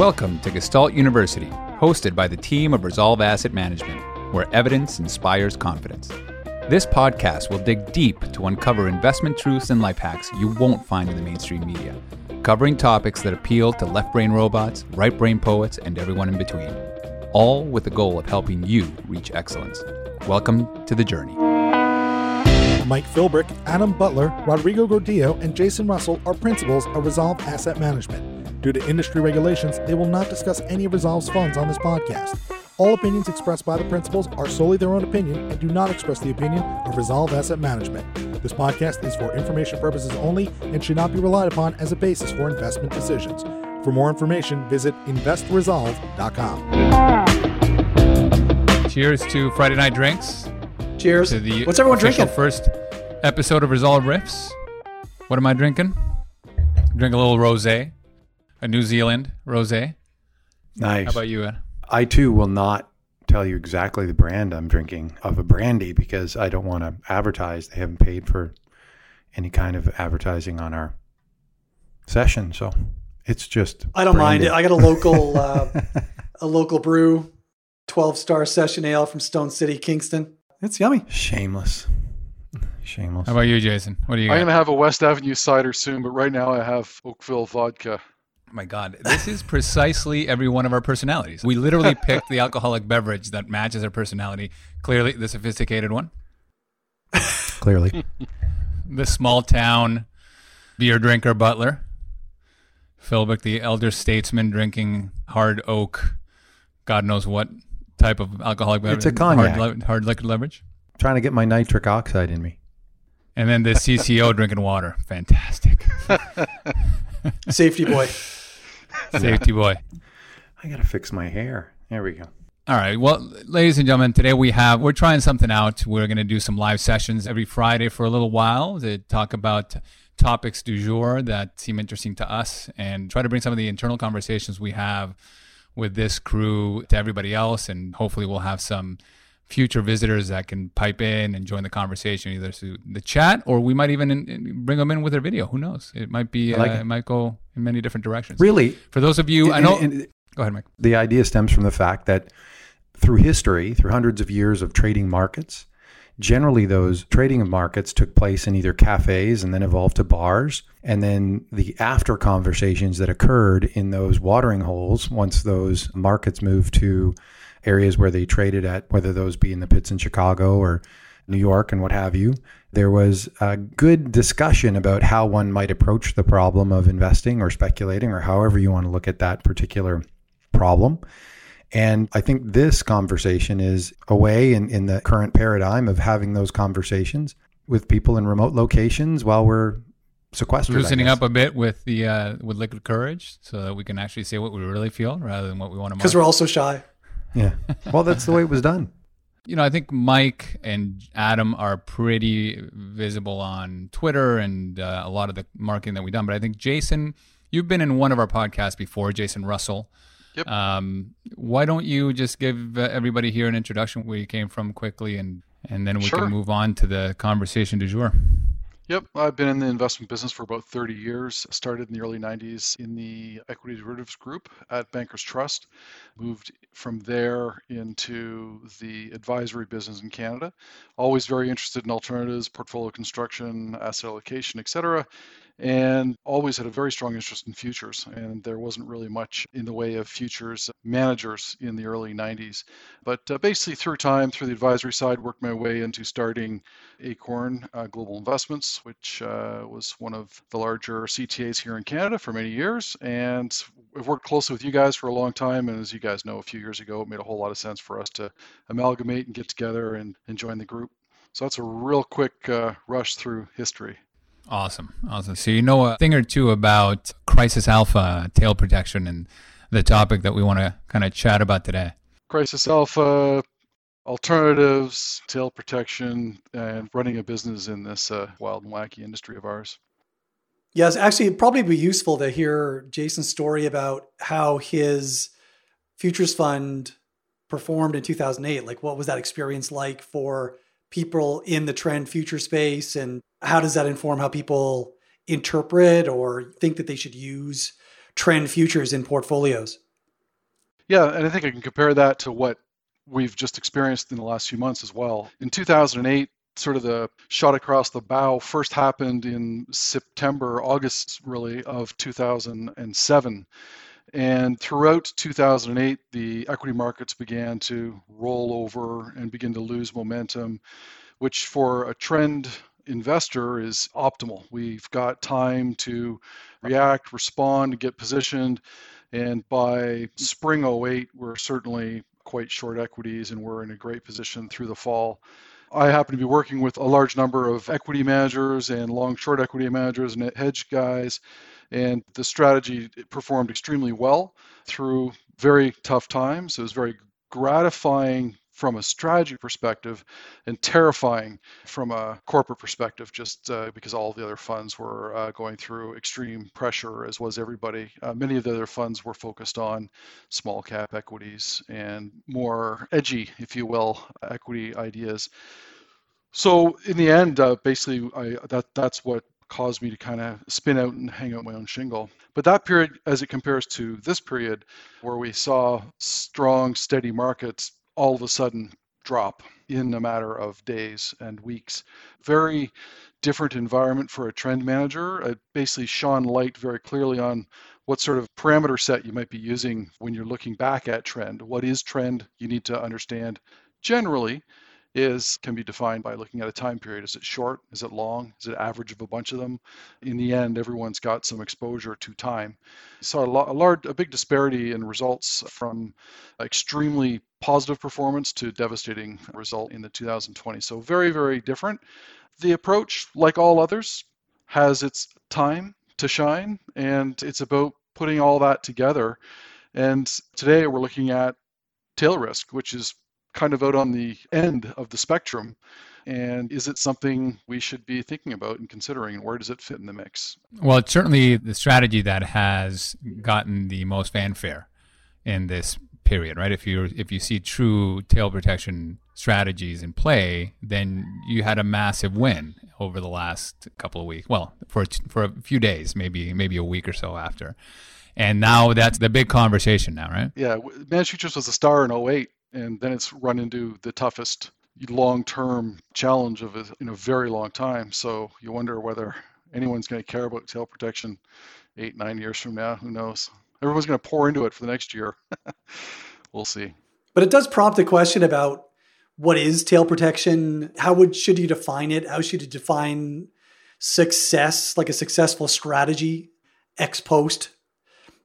Welcome to Gestalt University, hosted by the team of Resolve Asset Management, where evidence inspires confidence. This podcast will dig deep to uncover investment truths and life hacks you won't find in the mainstream media, covering topics that appeal to left brain robots, right brain poets, and everyone in between, all with the goal of helping you reach excellence. Welcome to the journey. Mike Philbrick, Adam Butler, Rodrigo Gordillo, and Jason Russell are principals of Resolve Asset Management. Due to industry regulations, they will not discuss any of Resolve's funds on this podcast. All opinions expressed by the principals are solely their own opinion and do not express the opinion of Resolve Asset Management. This podcast is for information purposes only and should not be relied upon as a basis for investment decisions. For more information, visit investresolve.com. Cheers to Friday Night Drinks. Cheers. To the What's everyone drinking? First episode of Resolve Riffs. What am I drinking? Drink a little rosé, a New Zealand rosé. Nice. How about you, Ed? I too will not tell you exactly the brand I'm drinking of a brandy because I don't want to advertise. They haven't paid for any kind of advertising on our session, so it's just. I don't mind it. I got a local uh, a local brew, twelve star session ale from Stone City, Kingston. It's yummy. Shameless. Shameless. How about you, Jason? What do you got? I'm gonna have a West Avenue cider soon, but right now I have Oakville vodka. Oh my God, this is precisely every one of our personalities. We literally picked the alcoholic beverage that matches our personality. Clearly, the sophisticated one, Clearly. the small town beer drinker butler, Philbrick, the elder statesman drinking hard oak, God knows what type of alcoholic beverage. It's a cognac. Hard, li- hard liquid leverage. Trying to get my nitric oxide in me. And then the CCO drinking water. Fantastic. Safety boy. Safety boy. I got to fix my hair. There we go. All right. Well, ladies and gentlemen, today we have we're trying something out. We're going to do some live sessions every Friday for a little while to talk about topics du jour that seem interesting to us and try to bring some of the internal conversations we have with this crew to everybody else and hopefully we'll have some future visitors that can pipe in and join the conversation either through the chat or we might even in, in- bring them in with their video. Who knows? It might be like uh, it. it might go in many different directions. Really, for those of you i know and- go ahead mike. the idea stems from the fact that through history, through hundreds of years of trading markets, generally those trading markets took place in either cafes and then evolved to bars. And then the after conversations that occurred in those watering holes, once those markets moved to areas where they traded at, whether those be in the pits in Chicago or New York and what have you, there was a good discussion about how one might approach the problem of investing or speculating or however you want to look at that particular problem. And I think this conversation is a way in, in the current paradigm of having those conversations with people in remote locations while we're sequestered. I loosening up a bit with the uh, with liquid courage, so that we can actually say what we really feel rather than what we want to. Because we're all so shy. Yeah. Well, that's the way it was done. you know, I think Mike and Adam are pretty visible on Twitter and uh, a lot of the marketing that we've done. But I think Jason, you've been in one of our podcasts before, Jason Russell. Yep. Um, why don't you just give uh, everybody here an introduction where you came from quickly, and and then we Sure. can move on to the conversation du jour. Yep, I've been in the investment business for about 30 years. Started in the early 90s in the equity derivatives group at Bankers Trust. Moved from there into the advisory business in Canada. Always very interested in alternatives, portfolio construction, asset allocation, etc. And always had a very strong interest in futures. And there wasn't really much in the way of futures managers in the early 90s. But uh, basically, through time, through the advisory side, worked my way into starting Acorn uh, Global Investments, which uh, was one of the larger CTAs here in Canada for many years. And I've worked closely with you guys for a long time. And as you guys know, a few years ago, it made a whole lot of sense for us to amalgamate and get together and, and join the group. So that's a real quick uh, rush through history. Awesome. Awesome. So you know a thing or two about crisis alpha tail protection and the topic that we want to kind of chat about today. Crisis Alpha, alternatives, tail protection, and running a business in this uh, wild and wacky industry of ours. Yes, actually, it'd probably be useful to hear Jason's story about how his futures fund performed in 2008. Like, what was that experience like for people in the trend future space? And how does that inform how people interpret or think that they should use trend futures in portfolios? Yeah, and I think I can compare that to what we've just experienced in the last few months as well. In 2008, sort of the shot across the bow first happened in September, August, really, of 2007. And throughout 2008, the equity markets began to roll over and begin to lose momentum, which for a trend investor is optimal. We've got time to react, respond, get positioned. And by spring 08, we're certainly quite short equities and we're in a great position through the fall. I happen to be working with a large number of equity managers and long short equity managers and hedge guys. And the strategy performed extremely well through very tough times. It was very gratifying from a strategy perspective and terrifying from a corporate perspective, just uh, because all the other funds were uh, going through extreme pressure, as was everybody. Uh, many of the other funds were focused on small cap equities and more edgy, if you will, equity ideas. So in the end, uh, basically, I, that that's what caused me to kind of spin out and hang out my own shingle. But that period, as it compares to this period, where we saw strong, steady markets all of a sudden drop in a matter of days and weeks. Very different environment for a trend manager. It basically shone light very clearly on what sort of parameter set you might be using when you're looking back at trend. What is trend? You need to understand generally is can be defined by looking at a time period. Is it short? Is it long? Is it average of a bunch of them? In the end, everyone's got some exposure to time. So a, a large, a big disparity in results from extremely positive performance to devastating result in the 2020. So very, very different. The approach, like all others, has its time to shine, and it's about putting all that together. And today we're looking at tail risk, which is kind of out on the end of the spectrum. And is it something we should be thinking about and considering? And where does it fit in the mix? Well, it's certainly the strategy that has gotten the most fanfare in this period, right? If you if you see true tail protection strategies in play, then you had a massive win over the last couple of weeks. Well, for for a few days, maybe maybe a week or so after. And now that's the big conversation now, right? Yeah, Managed Futures was a star in 08 and then it's run into the toughest long-term challenge of a, in a very long time. So you wonder whether anyone's going to care about tail protection eight, nine years from now. Who knows? Everyone's going to pour into it for the next year. we'll see. But it does prompt a question about what is tail protection? How would should you define it? How should you define success, like a successful strategy, ex post,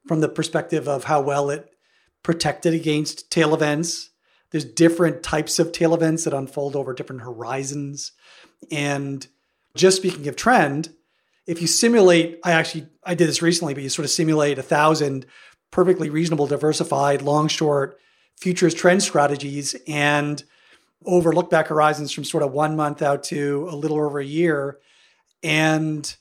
from the perspective of how well it protected against tail events? There's different types of tail events that unfold over different horizons. And just speaking of trend, if you simulate, I actually I did this recently, but you sort of simulate a thousand perfectly reasonable, diversified, long, short futures trend strategies and over look back horizons from sort of one month out to a little over a year. And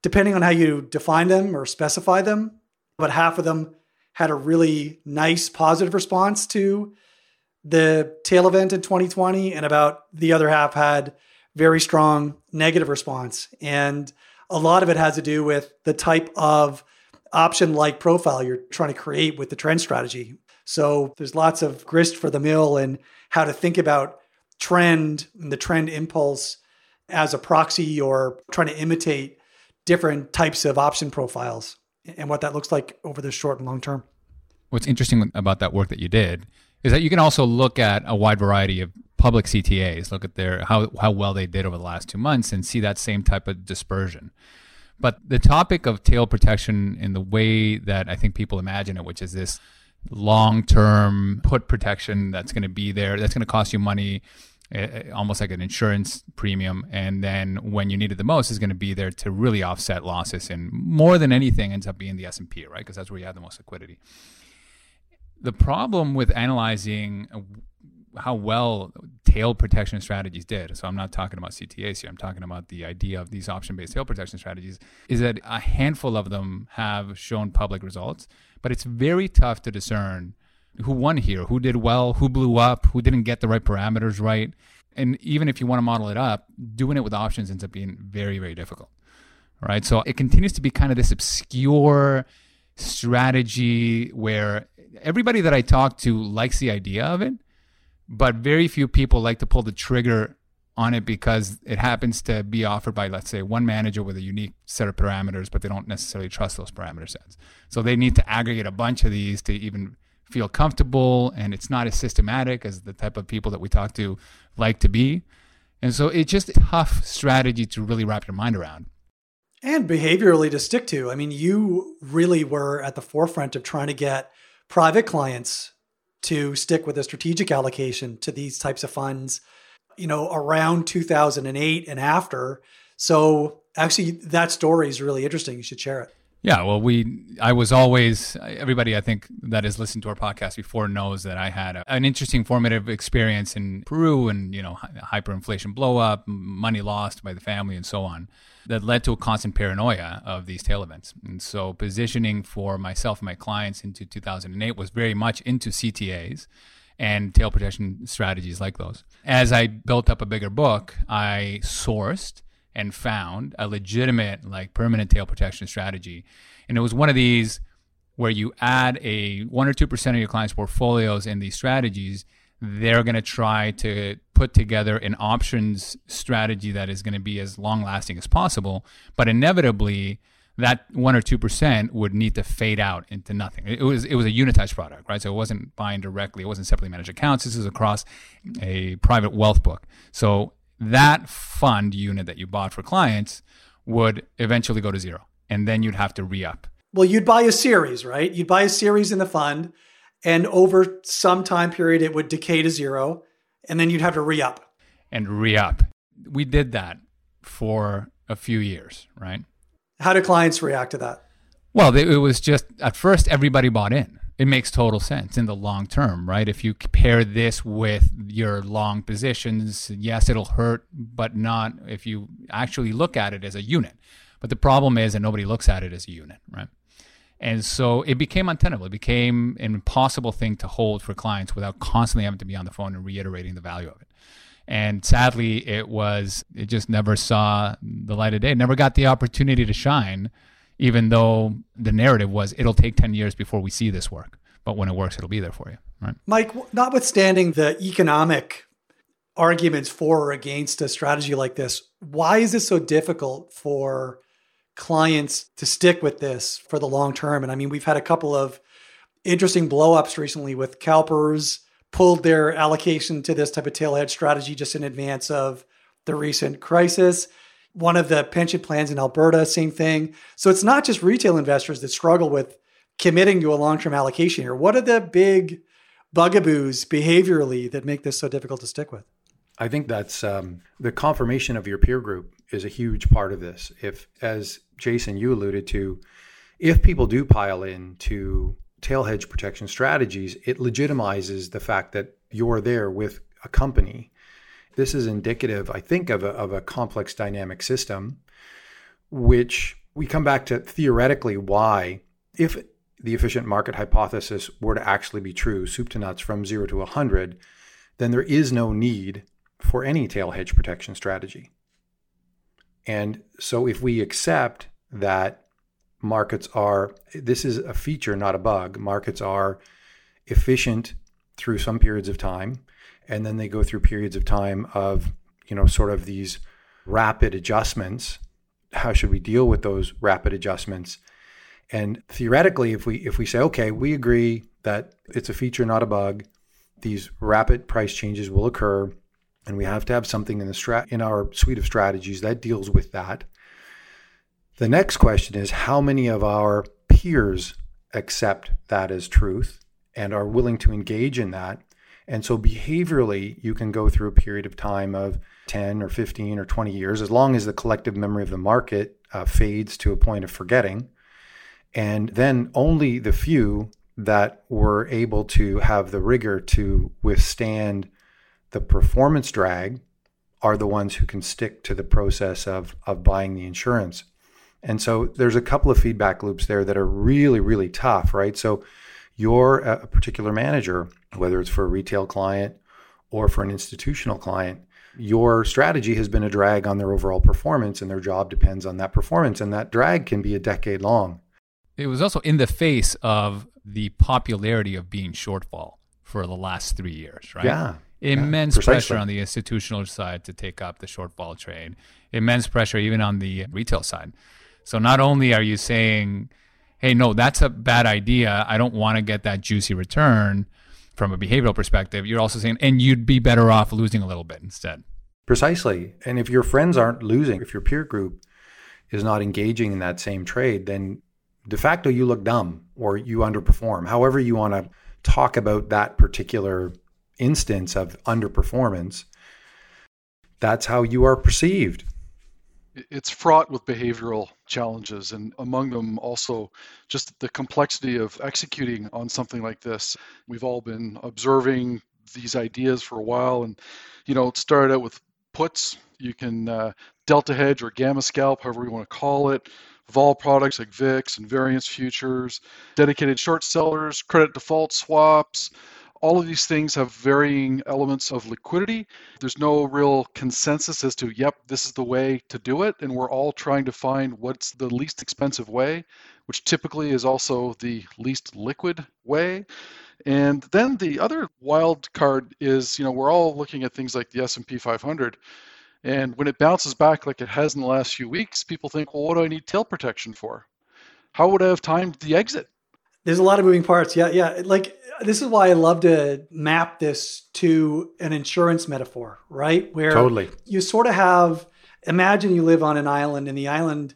depending on how you define them or specify them, about half of them had a really nice positive response to the tail event in 2020, and about the other half had very strong negative response. And a lot of it has to do with the type of option like profile you're trying to create with the trend strategy. So there's lots of grist for the mill and how to think about trend and the trend impulse as a proxy or trying to imitate different types of option profiles and what that looks like over the short and long term. What's interesting about that work that you did is that you can also look at a wide variety of public CTAs, look at their how how well they did over the last two months, and see that same type of dispersion. But the topic of tail protection in the way that I think people imagine it, which is this long-term put protection that's going to be there, that's going to cost you money, eh, eh, almost like an insurance premium, and then when you need it the most, is going to be there to really offset losses. And more than anything, ends up being the S and P, right? Because that's where you have the most liquidity the problem with analyzing uh, how well tail protection strategies did. So I'm not talking about CTAs here. I'm talking about the idea of these option-based tail protection strategies. Is that a handful of them have shown public results, but it's very tough to discern who won here, who did well, who blew up, who didn't get the right parameters right. And even if you want to model it up, doing it with options ends up being very, very difficult. Right. So it continues to be kind of this obscure strategy where everybody that I talk to likes the idea of it, but very few people like to pull the trigger on it because it happens to be offered by, let's say, one manager with a unique set of parameters, but they don't necessarily trust those parameter sets. So they need to aggregate a bunch of these to even feel comfortable, and it's not as systematic as the type of people that we talk to like to be. And so it's just a tough strategy to really wrap your mind around. And behaviorally to stick to. I mean, you really were at the forefront of trying to get private clients to stick with a strategic allocation to these types of funds you know, around 2008 and after. So actually, that story is really interesting. You should share it. Yeah, well, we, I was always, everybody I think that has listened to our podcast before knows that I had a, an interesting formative experience in Peru and, you know, hyperinflation blow up, money lost by the family and so on that led to a constant paranoia of these tail events. And so positioning for myself and my clients into 2008 was very much into CTAs and tail protection strategies like those. As I built up a bigger book, I sourced and found a legitimate, like permanent tail protection strategy. And it was one of these where you add a one or two percent of your clients' portfolios in these strategies, they're going to try to put together an options strategy that is going to be as long lasting as possible. But inevitably, that one or two percent would need to fade out into nothing. It was it was a unitized product, right? So it wasn't buying directly. It wasn't separately managed accounts. This is across a private wealth book. So that fund unit that you bought for clients would eventually go to zero, and then you'd have to re up. Well, you'd buy a series, right? You'd buy a series in the fund, and over some time period, it would decay to zero, and then you'd have to re up. And re up. We did that for a few years, right? How do clients react to that? Well, it was just at first everybody bought in. It makes total sense in the long term, right? If you compare this with your long positions, yes, it'll hurt, but not if you actually look at it as a unit. But the problem is that nobody looks at it as a unit, right? And so it became untenable. It became an impossible thing to hold for clients without constantly having to be on the phone and reiterating the value of it. And sadly, it was, it just never saw the light of day, never got the opportunity to shine, even though the narrative was it'll take 10 years before we see this work. But when it works, it'll be there for you. Right. Mike, notwithstanding the economic arguments for or against a strategy like this, why is it so difficult for clients to stick with this for the long term? And I mean, we've had a couple of interesting blowups recently with CalPERS pulled their allocation to this type of tail strategy just in advance of the recent crisis. One of the pension plans in Alberta, same thing. So it's not just retail investors that struggle with committing to a long term allocation here. What are the big bugaboos behaviorally that make this so difficult to stick with? I think that's um, the confirmation of your peer group is a huge part of this. If, as Jason, you alluded to, if people do pile in to tail hedge protection strategies, it legitimizes the fact that you're there with a company. This is indicative, I think, of a, of a complex dynamic system, which we come back to theoretically why, if the efficient market hypothesis were to actually be true, soup to nuts from zero to 100, then there is no need for any tail hedge protection strategy. And so if we accept that markets are this is a feature not a bug. Markets are efficient through some periods of time and then they go through periods of time of you know sort of these rapid adjustments. How should we deal with those rapid adjustments? And theoretically if we if we say okay we agree that it's a feature not a bug these rapid price changes will occur and we have to have something in the strat in our suite of strategies that deals with that the next question is how many of our peers accept that as truth and are willing to engage in that? And so behaviorally, you can go through a period of time of 10 or 15 or 20 years, as long as the collective memory of the market uh, fades to a point of forgetting. And then only the few that were able to have the rigor to withstand the performance drag are the ones who can stick to the process of, of buying the insurance. And so there's a couple of feedback loops there that are really, really tough, right? So you're a uh, particular manager, whether it's for a retail client or for an institutional client, your strategy has been a drag on their overall performance, and their job depends on that performance. And that drag can be a decade long. it was also in the face of the popularity of being short vol for the last three years, right? Yeah. Immense yeah, pressure on the institutional side to take up the short vol trade. Immense pressure even on the retail side. So not only are you saying, "Hey, no, that's a bad idea. I don't want to get that juicy return," from a behavioral perspective, you're also saying, and you'd be better off losing a little bit instead. Precisely. And if your friends aren't losing, if your peer group is not engaging in that same trade, then de facto you look dumb or you underperform. However, you want to talk about that particular instance of underperformance, that's how you are perceived. It's fraught with behavioral challenges, and among them also just the complexity of executing on something like this. We've all been observing these ideas for a while, and you know, it started out with puts. You can uh, delta hedge or gamma scalp, however you want to call it vol products like VIX and variance futures, dedicated short sellers, credit default swaps. All of these things have varying elements of liquidity. There's no real consensus as to, yep, this is the way to do it. And we're all trying to find what's the least expensive way, which typically is also the least liquid way. And then the other wild card is, you know, we're all looking at things like the S&P 500 and when it bounces back like it has in the last few weeks, people think, well, what do I need tail protection for? How would I have timed the exit? There's a lot of moving parts. Yeah, yeah. Like this is why I love to map this to an insurance metaphor, right? Where totally you sort of have imagine you live on an island and the island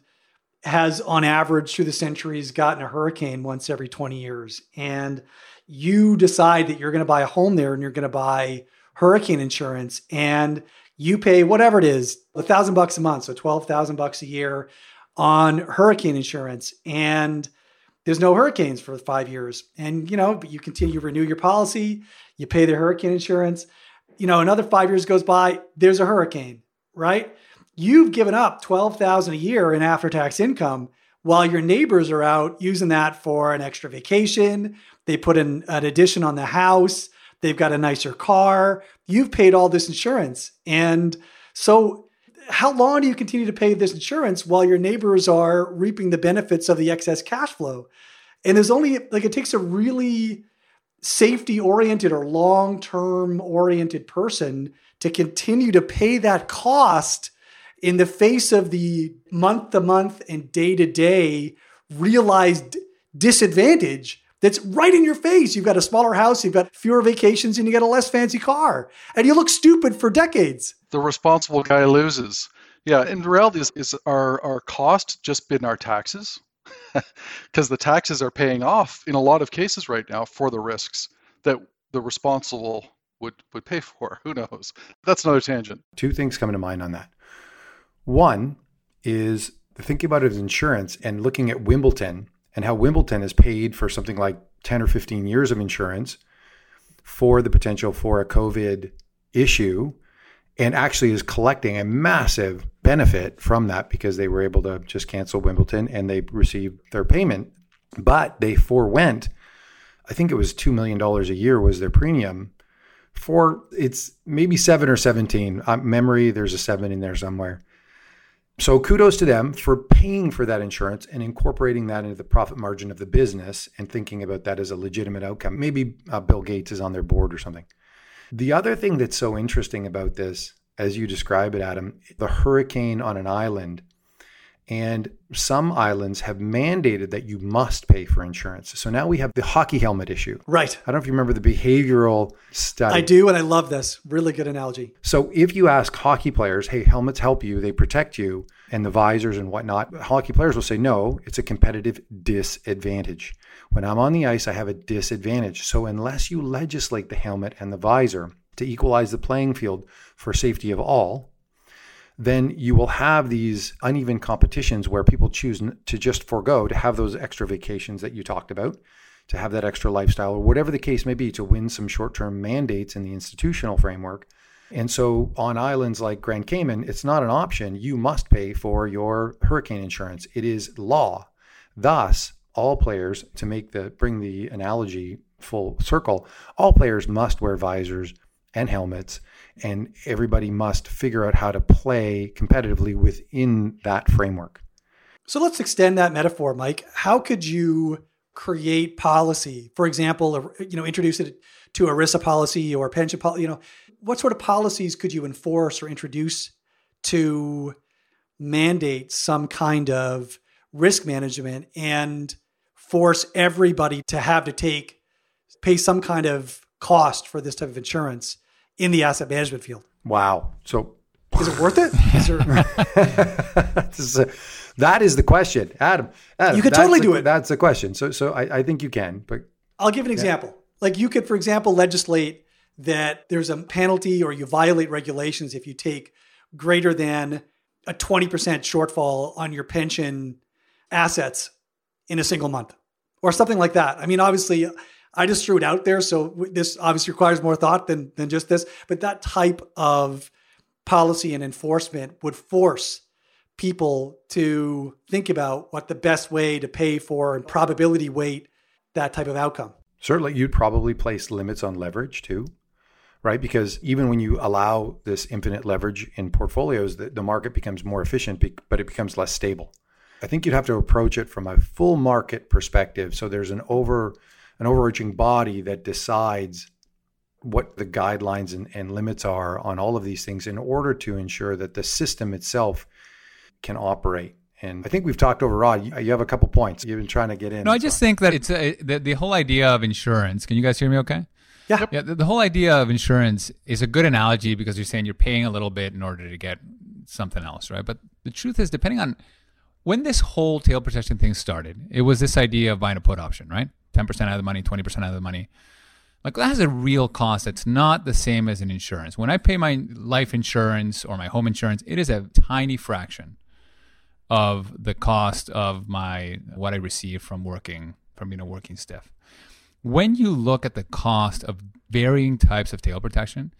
has on average through the centuries gotten a hurricane once every 20 years and you decide that you're going to buy a home there and you're going to buy hurricane insurance and you pay whatever it is, a thousand bucks a month, so twelve thousand bucks a year on hurricane insurance, and there's no hurricanes for five years, and you know, but you continue to renew your policy, you pay the hurricane insurance, you know, another five years goes by, there's a hurricane, right? You've given up twelve thousand a year in after-tax income while your neighbors are out using that for an extra vacation. They put an addition on the house. They've got a nicer car. You've paid all this insurance. And so, how long do you continue to pay this insurance while your neighbors are reaping the benefits of the excess cash flow? And there's only like it takes a really safety oriented or long term oriented person to continue to pay that cost in the face of the month to month and day to day realized disadvantage that's right in your face. You've got a smaller house, you've got fewer vacations, and you get a less fancy car. And you look stupid for decades. The responsible guy loses. Yeah, in reality, is, is our, our cost just been our taxes? Because the taxes are paying off in a lot of cases right now for the risks that the responsible would, would pay for. Who knows? That's another tangent. Two things come to mind on that. One is thinking about it as insurance and looking at Wimbledon and how Wimbledon has paid for something like 10 or 15 years of insurance for the potential for a COVID issue and actually is collecting a massive benefit from that because they were able to just cancel Wimbledon and they received their payment. But they forewent, I think it was $2 million a year was their premium for it's maybe seven or 17. Uh, memory, there's a seven in there somewhere. So kudos to them for paying for that insurance and incorporating that into the profit margin of the business and thinking about that as a legitimate outcome. Maybe uh, Bill Gates is on their board or something. The other thing that's so interesting about this, as you describe it, Adam, the hurricane on an island and some islands have mandated that you must pay for insurance. So now we have the hockey helmet issue. Right. I don't know if you remember the behavioral study. I do, and I love this. Really good analogy. So if you ask hockey players, hey, helmets help you, they protect you, and the visors and whatnot, hockey players will say, no, it's a competitive disadvantage. When I'm on the ice, I have a disadvantage. So unless you legislate the helmet and the visor to equalize the playing field for safety of all, then you will have these uneven competitions where people choose to just forego to have those extra vacations that you talked about, to have that extra lifestyle, or whatever the case may be, to win some short term mandates in the institutional framework. And so on islands like Grand Cayman, it's not an option. You must pay for your hurricane insurance. It is law. Thus, all players, to make the bring the analogy full circle, all players must wear visors and helmets and everybody must figure out how to play competitively within that framework. So let's extend that metaphor, Mike. How could you create policy? For example, you know, introduce it to ERISA policy or pension policy. You know, what sort of policies could you enforce or introduce to mandate some kind of risk management and force everybody to have to take pay some kind of cost for this type of insurance in the asset management field? Wow. So is it worth it? Is there... that is the question, Adam. Adam you could totally the, do it. That's the question. So, so I, I think you can. But I'll give an example. Like you could, for example, legislate that there's a penalty or you violate regulations if you take greater than a 20% shortfall on your pension assets in a single month or something like that. I mean, obviously, I just threw it out there. So this obviously requires more thought than, than just this, but that type of policy and enforcement would force people to think about what the best way to pay for and probability weight that type of outcome. Certainly, you'd probably place limits on leverage too, right? Because even when you allow this infinite leverage in portfolios, the, the market becomes more efficient, but it becomes less stable. I think you'd have to approach it from a full market perspective. So there's an over an overarching body that decides what the guidelines and, and limits are on all of these things in order to ensure that the system itself can operate. And I think we've talked over Rod. You, you have a couple points. You've been trying to get in. No, I just so. think that it's a, the, the whole idea of insurance. Can you guys hear me okay? Yeah. Yeah. The, the whole idea of insurance is a good analogy because you're saying you're paying a little bit in order to get something else, right? But the truth is, depending on when this whole tail protection thing started, it was this idea of buying a put option, right? 10% out of the money, 20% out of the money. Like that has a real cost that's not the same as an insurance. When I pay my life insurance or my home insurance, it is a tiny fraction of the cost of my what I receive from working from being a working stiff. When you look at the cost of varying types of tail protection,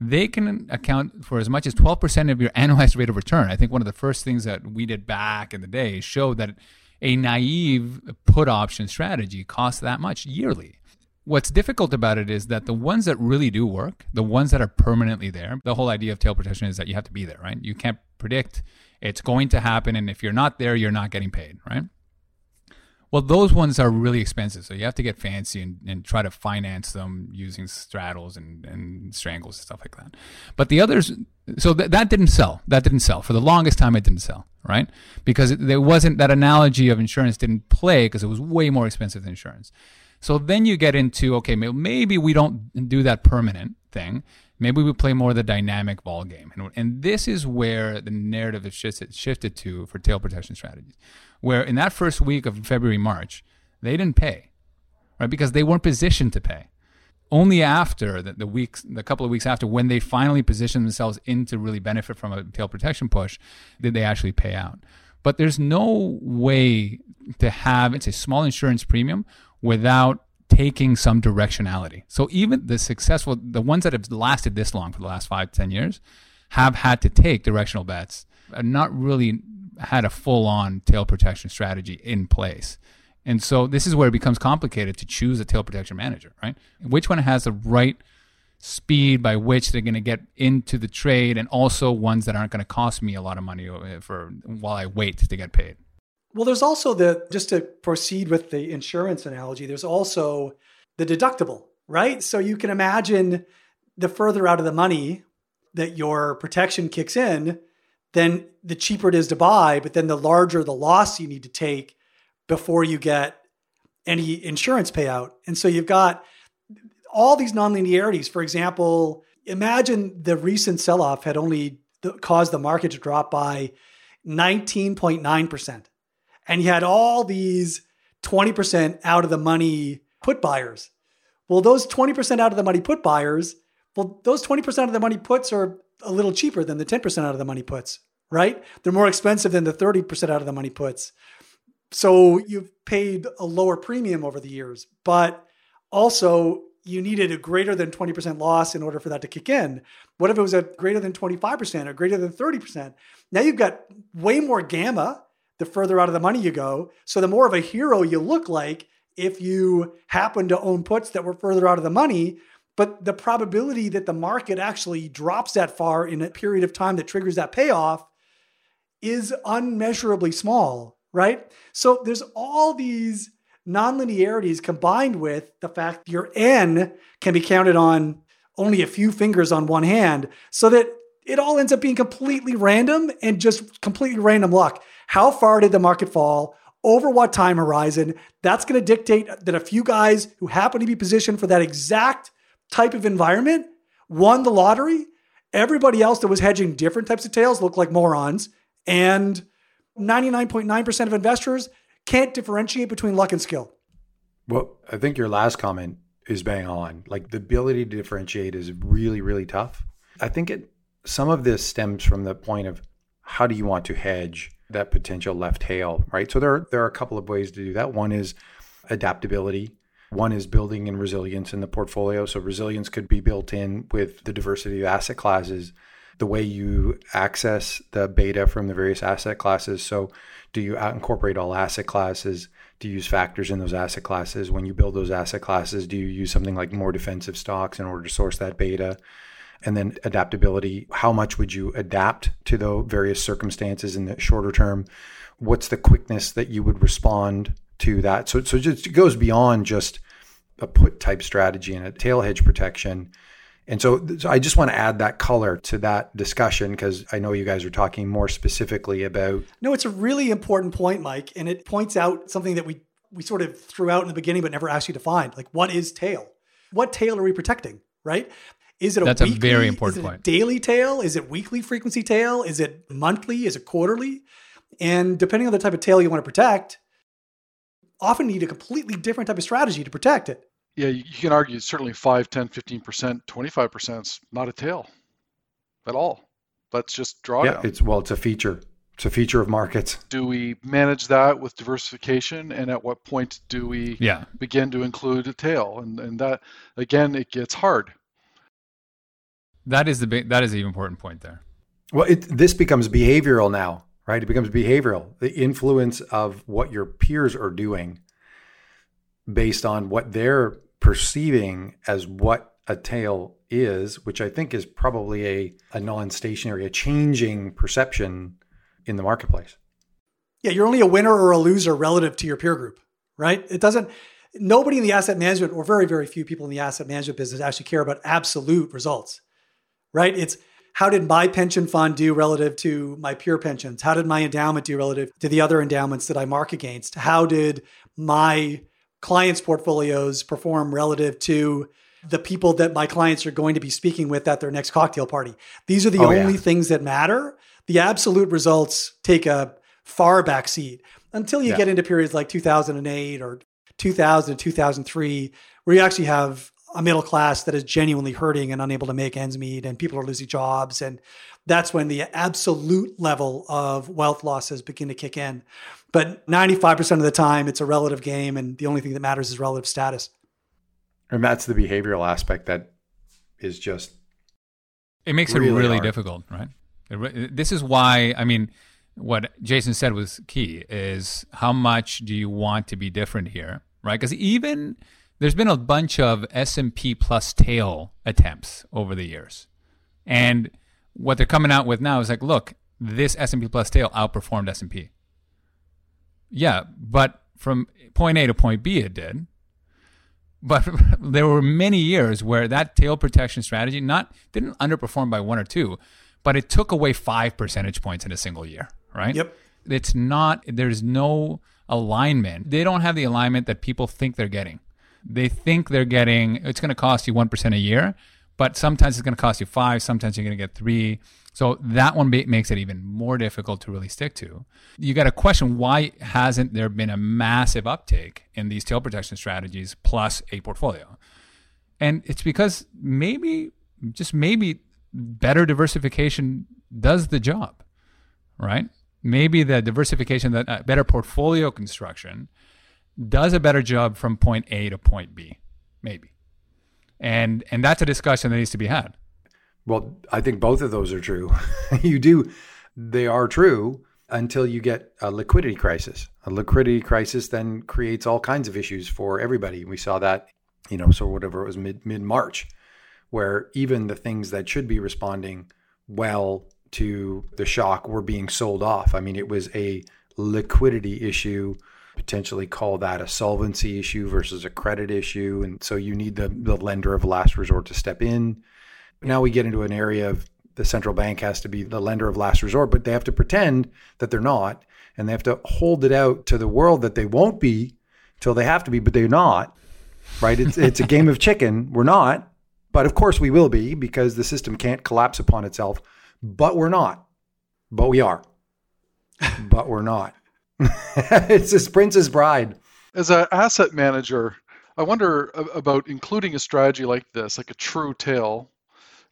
they can account for as much as 12% of your annualized rate of return. I think one of the first things that we did back in the day showed that a naive put option strategy costs that much yearly what's difficult about it is that the ones that really do work, the ones that are permanently there, the whole idea of tail protection is that you have to be there, right? You can't predict it's going to happen. And if you're not there, you're not getting paid, right? Well, those ones are really expensive. So you have to get fancy and, and try to finance them using straddles and, and strangles and stuff like that. But the others, so th- that didn't sell. That didn't sell. For the longest time, it didn't sell, right? Because it, there wasn't that analogy of insurance didn't play because it was way more expensive than insurance. So then you get into okay, maybe we don't do that permanent thing. Maybe we play more of the dynamic ball game, and, and this is where the narrative has shifted, shifted to for tail protection strategies. Where in that first week of February March, they didn't pay, right? Because they weren't positioned to pay. Only after the, the weeks, the couple of weeks after, when they finally positioned themselves in to really benefit from a tail protection push, did they actually pay out. But there's no way to have it's a small insurance premium without taking some directionality. So even the successful, the ones that have lasted this long for the last five, ten years, have had to take directional bets and not really had a full on tail protection strategy in place. And so this is where it becomes complicated to choose a tail protection manager, right? Which one has the right speed by which they're going to get into the trade and also ones that aren't going to cost me a lot of money uh, for while I wait to get paid. Well, there's also the, just to proceed with the insurance analogy, there's also the deductible, right? So you can imagine the further out of the money that your protection kicks in, then the cheaper it is to buy, but then the larger the loss you need to take before you get any insurance payout. And so you've got all these nonlinearities. For example, imagine the recent sell off had only caused the market to drop by 19.9% and you had all these 20% out of the money put buyers. Well, those 20% out of the money put buyers, well, those 20% of the money puts are a little cheaper than the 10% out of the money puts, right? They're more expensive than the 30% out of the money puts. So you've paid a lower premium over the years, but also you needed a greater than 20% loss in order for that to kick in. What if it was a greater than 25% or greater than 30%? Now you've got way more gamma the further out of the money you go. So the more of a hero you look like if you happen to own puts that were further out of the money. But the probability that the market actually drops that far in a period of time that triggers that payoff is unmeasurably small. right? So there's all these nonlinearities combined with the fact your N can be counted on only a few fingers on one hand, so that it all ends up being completely random and just completely random luck. How far did the market fall? Over what time horizon? That's going to dictate that a few guys who happen to be positioned for that exact type of environment won the lottery. Everybody else that was hedging different types of tails looked like morons. And 99.9% of investors can't differentiate between luck and skill. Well, I think your last comment is bang on. Like the ability to differentiate is really, really tough. I think it some of this stems from the point of how do you want to hedge that potential left tail, right? So there are, there are a couple of ways to do that. One is adaptability. One is building in resilience in the portfolio. So resilience could be built in with the diversity of asset classes, the way you access the beta from the various asset classes. So do you incorporate all asset classes? Do you use factors in those asset classes? When you build those asset classes, do you use something like more defensive stocks in order to source that beta? And then adaptability. How much would you adapt to the various circumstances in the shorter term? What's the quickness that you would respond to that? So, so it goes beyond just a put type strategy and a tail hedge protection. And so, so I just want to add that color to that discussion because I know you guys are talking more specifically about. No, it's a really important point, Mike, and it points out something that we we sort of threw out in the beginning but never actually defined. Like, what is tail? What tail are we protecting? Right? Is it a That's weekly, a very important is it point. A daily tail? Is it weekly frequency tail? Is it monthly? Is it quarterly? And depending on the type of tail you want to protect, often need a completely different type of strategy to protect it. Yeah, you you can argue certainly 5, 10, 15%, 25% is not a tail at all. Let's just draw it. Yeah, down. it's well, it's a feature. It's a feature of markets. Do we manage that with diversification? And at what point do we Yeah. begin to include a tail? And, and that, again, it gets hard. That is the big, that is the important point there. Well, it, this becomes behavioral now, right? It becomes behavioral. The influence of what your peers are doing based on what they're perceiving as what a tail is, which I think is probably a, a non stationary, a changing perception in the marketplace. Yeah, you're only a winner or a loser relative to your peer group, right? It doesn't, nobody in the asset management, or very, very few people in the asset management business actually care about absolute results, right? It's how did my pension fund do relative to my peer pensions? How did my endowment do relative to the other endowments that I mark against? How did my clients' portfolios perform relative to the people that my clients are going to be speaking with at their next cocktail party? These are the Oh, yeah. only things that matter. The absolute results take a far back seat until you Yeah. get into periods like 2008 or 2000 2003 where you actually have a middle class that is genuinely hurting and unable to make ends meet and people are losing jobs and that's when the absolute level of wealth losses begin to kick in but 95% of the time it's a relative game and the only thing that matters is relative status And that's the behavioral aspect that is just It makes Really it really hard. difficult, right? This is why I mean, what Jason said was key is how much do you want to be different here, right? Because even there's been a bunch of S and P plus tail attempts over the years, and what they're coming out with now is like, look, this S and P plus tail outperformed S and P. Yeah, but from point A to point B, it did. But there were many years where that tail protection strategy not didn't underperform by one or two, but it took away five percentage points in a single year, right? Yep. It's not there's no alignment. They don't have the alignment that people think they're getting. They think they're getting it's going to cost you 1% a year, but sometimes it's going to cost you 5, sometimes you're going to get 3. So that one ma- makes it even more difficult to really stick to. You got to question why hasn't there been a massive uptake in these tail protection strategies plus a portfolio? And it's because maybe, just maybe, better diversification does the job, right? Maybe the diversification, that uh, better portfolio construction does a better job from point A to point B, maybe. And and that's a discussion that needs to be had. Well, I think both of those are true. you do, they are true until you get a liquidity crisis. A liquidity crisis then creates all kinds of issues for everybody. We saw that, you know, so whatever it was mid mid March, where even the things that should be responding well to the shock were being sold off. I mean, it was a liquidity issue, potentially call that a solvency issue versus a credit issue. And so you need the, the lender of last resort to step in. Now we get into an area of the central bank has to be the lender of last resort, but they have to pretend that they're not. And they have to hold it out to the world that they won't be till they have to be, but they're not. Right? It's, it's a game of chicken. We're not. But of course we will be because the system can't collapse upon itself. But we're not. But we are. but we're not. it's this Princess Bride. As an asset manager, I wonder about including a strategy like this, like a true tail.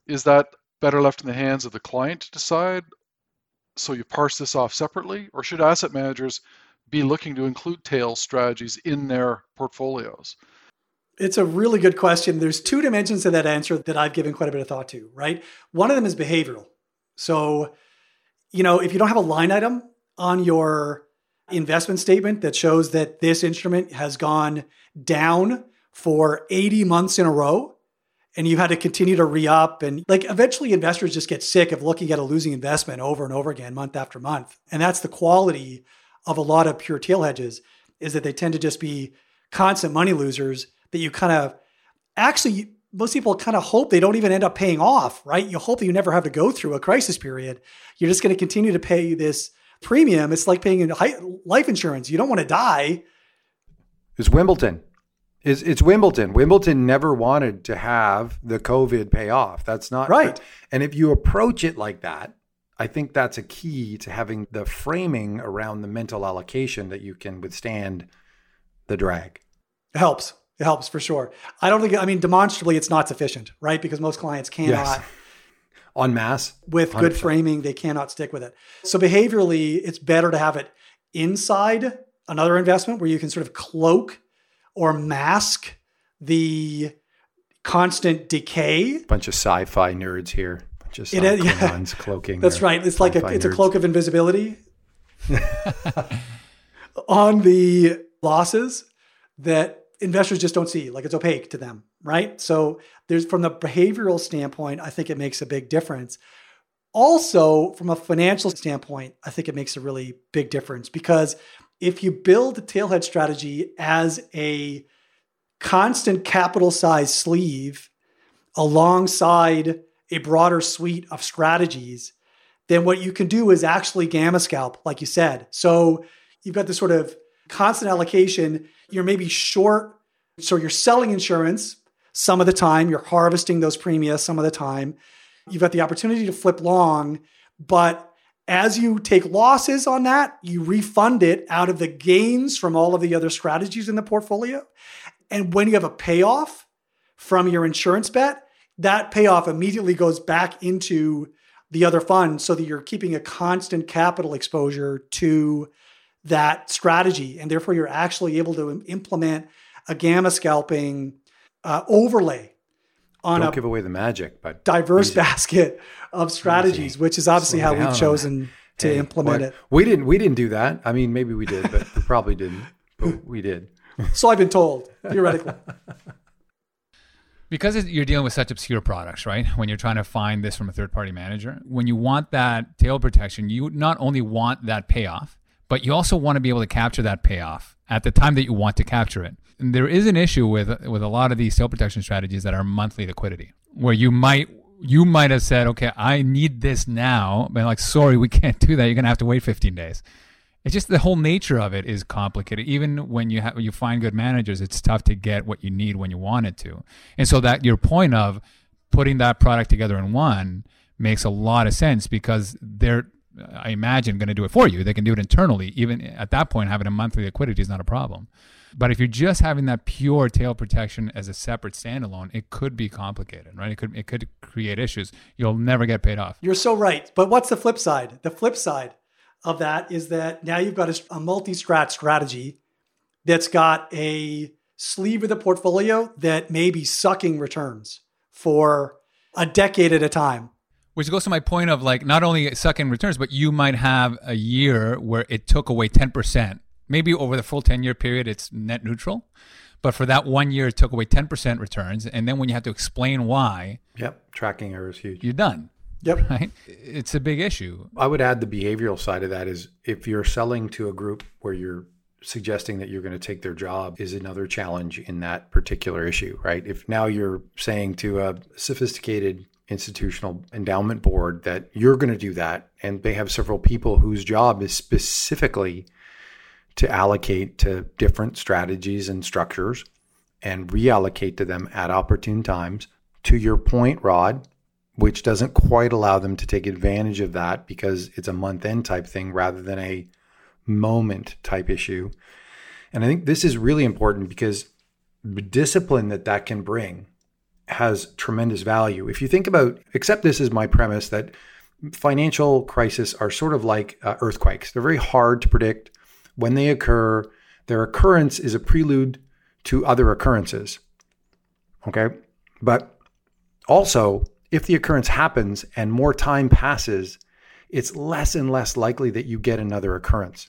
Is that better left in the hands of the client to decide? So you parse this off separately? Or should asset managers be looking to include tail strategies in their portfolios? It's a really good question. There's two dimensions to that answer that I've given quite a bit of thought to, right? One of them is behavioral. So, you know, if you don't have a line item on your investment statement that shows that this instrument has gone down for 80 months in a row and you had to continue to re-up and like eventually investors just get sick of looking at a losing investment over and over again month after month and that's the quality of a lot of pure tail hedges is that they tend to just be constant money losers that you kind of actually most people kind of hope they don't even end up paying off, right? You hope that you never have to go through a crisis period. You're just going to continue to pay this premium. It's like paying life insurance. You don't want to die. It's Wimbledon. It's, it's Wimbledon. Wimbledon never wanted to have the COVID pay off. That's not right. And if you approach it like that, I think that's a key to having the framing around the mental allocation that you can withstand the drag. It helps. It helps for sure. I don't think, I mean, demonstrably, it's not sufficient, right? Because most clients cannot. Yes. On mass? With 100%. good framing, they cannot stick with it. So behaviorally, it's better to have it inside another investment where you can sort of cloak or mask the constant decay. Bunch of sci-fi nerds here. Just it is, yeah. cloaking. That's right. It's like a it's nerds. a cloak of invisibility on the losses that investors just don't see like it's opaque to them right? So there's from the behavioral standpoint i think it makes a big difference. Also from a financial standpoint i think it makes a really big difference because if you build a tail hedge strategy as a constant capital size sleeve alongside a broader suite of strategies then what you can do is actually gamma scalp like you said. So you've got this sort of constant allocation. You're maybe short. So you're selling insurance some of the time, you're harvesting those premia some of the time. You've got the opportunity to flip long, but as you take losses on that, you refund it out of the gains from all of the other strategies in the portfolio. And when you have a payoff from your insurance bet, that payoff immediately goes back into the other fund so that you're keeping a constant capital exposure to that strategy. And therefore, you're actually able to implement a gamma scalping uh, overlay on Don't a give away the magic, but diverse easy. basket of strategies, easy. which is obviously Slow how we've chosen to hey, implement what? it. We didn't. We didn't do that. I mean, maybe we did, but we probably didn't. But we did. so I've been told, theoretically. because you're dealing with such obscure products, right? When you're trying to find this from a third party manager, when you want that tail protection, you not only want that payoff, but you also want to be able to capture that payoff at the time that you want to capture it. There is an issue with with a lot of these tail protection strategies that are monthly liquidity, where you might you might have said, okay, I need this now, but like, sorry, we can't do that. You're gonna have to wait 15 days. It's just the whole nature of it is complicated. Even when you have you find good managers, it's tough to get what you need when you want it to. And so that your point of putting that product together in one makes a lot of sense because they're I imagine, going to do it for you. They can do it internally. Even at that point, having a monthly liquidity is not a problem. But if you're just having that pure tail protection as a separate standalone, it could be complicated, right? It could it could create issues. You'll never get paid off. You're so right. But what's the flip side? The flip side of that is that now you've got a, a multi-strat strategy that's got a sleeve of the portfolio that may be sucking returns for a decade at a time which goes to my point of like not only sucking returns, but you might have a year where it took away 10%. Maybe over the full 10 year period, it's net neutral. But for that one year, it took away 10% returns. And then when you have to explain why. Yep. Tracking error is huge. You're done. Yep. Right? It's a big issue. I would add the behavioral side of that is if you're selling to a group where you're suggesting that you're going to take their job is another challenge in that particular issue, right? If now you're saying to a sophisticated institutional endowment board that you're going to do that, and they have several people whose job is specifically to allocate to different strategies and structures and reallocate to them at opportune times. To your point, Rod, which doesn't quite allow them to take advantage of that because it's a month end type thing rather than a moment type issue. And I think this is really important because the discipline that that can bring has tremendous value. If you think about, accept this as my premise that financial crises are sort of like uh, earthquakes. They're very hard to predict when they occur. Their occurrence is a prelude to other occurrences. Okay. But also, if the occurrence happens and more time passes, it's less and less likely that you get another occurrence.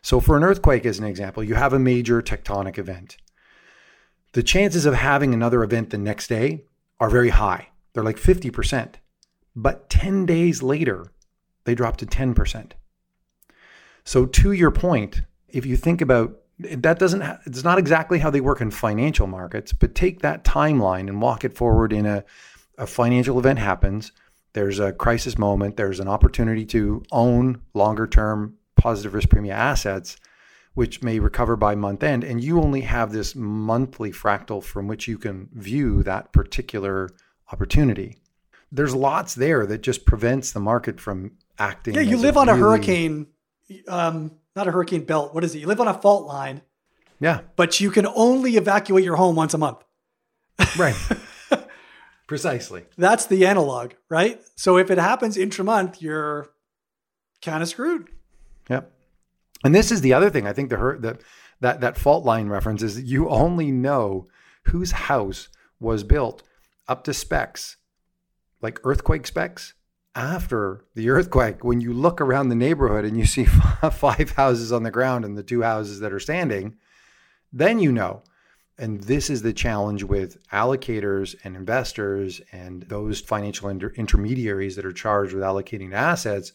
So, for an earthquake, as an example, you have a major tectonic event. The chances of having another event the next day are very high. They're like 50%. But 10 days later, they drop to 10%. So, to your point, if you think about that doesn't it's not exactly how they work in financial markets but take that timeline and walk it forward in a, a financial event happens there's a crisis moment there's an opportunity to own longer term positive risk premium assets which may recover by month end and you only have this monthly fractal from which you can view that particular opportunity. There's lots there that just prevents the market from acting yeah you live on really, a hurricane um, not a hurricane belt. What is it? You live on a fault line. Yeah. But you can only evacuate your home once a month. Right. Precisely. That's the analog, right? So if it happens intra month, you're kind of screwed. Yep. And this is the other thing. I think the that that that fault line reference is you only know whose house was built up to specs, like earthquake specs, after the earthquake, when you look around the neighborhood and you see five houses on the ground and the two houses that are standing, then you know. And this is the challenge with allocators and investors and those financial inter- intermediaries that are charged with allocating assets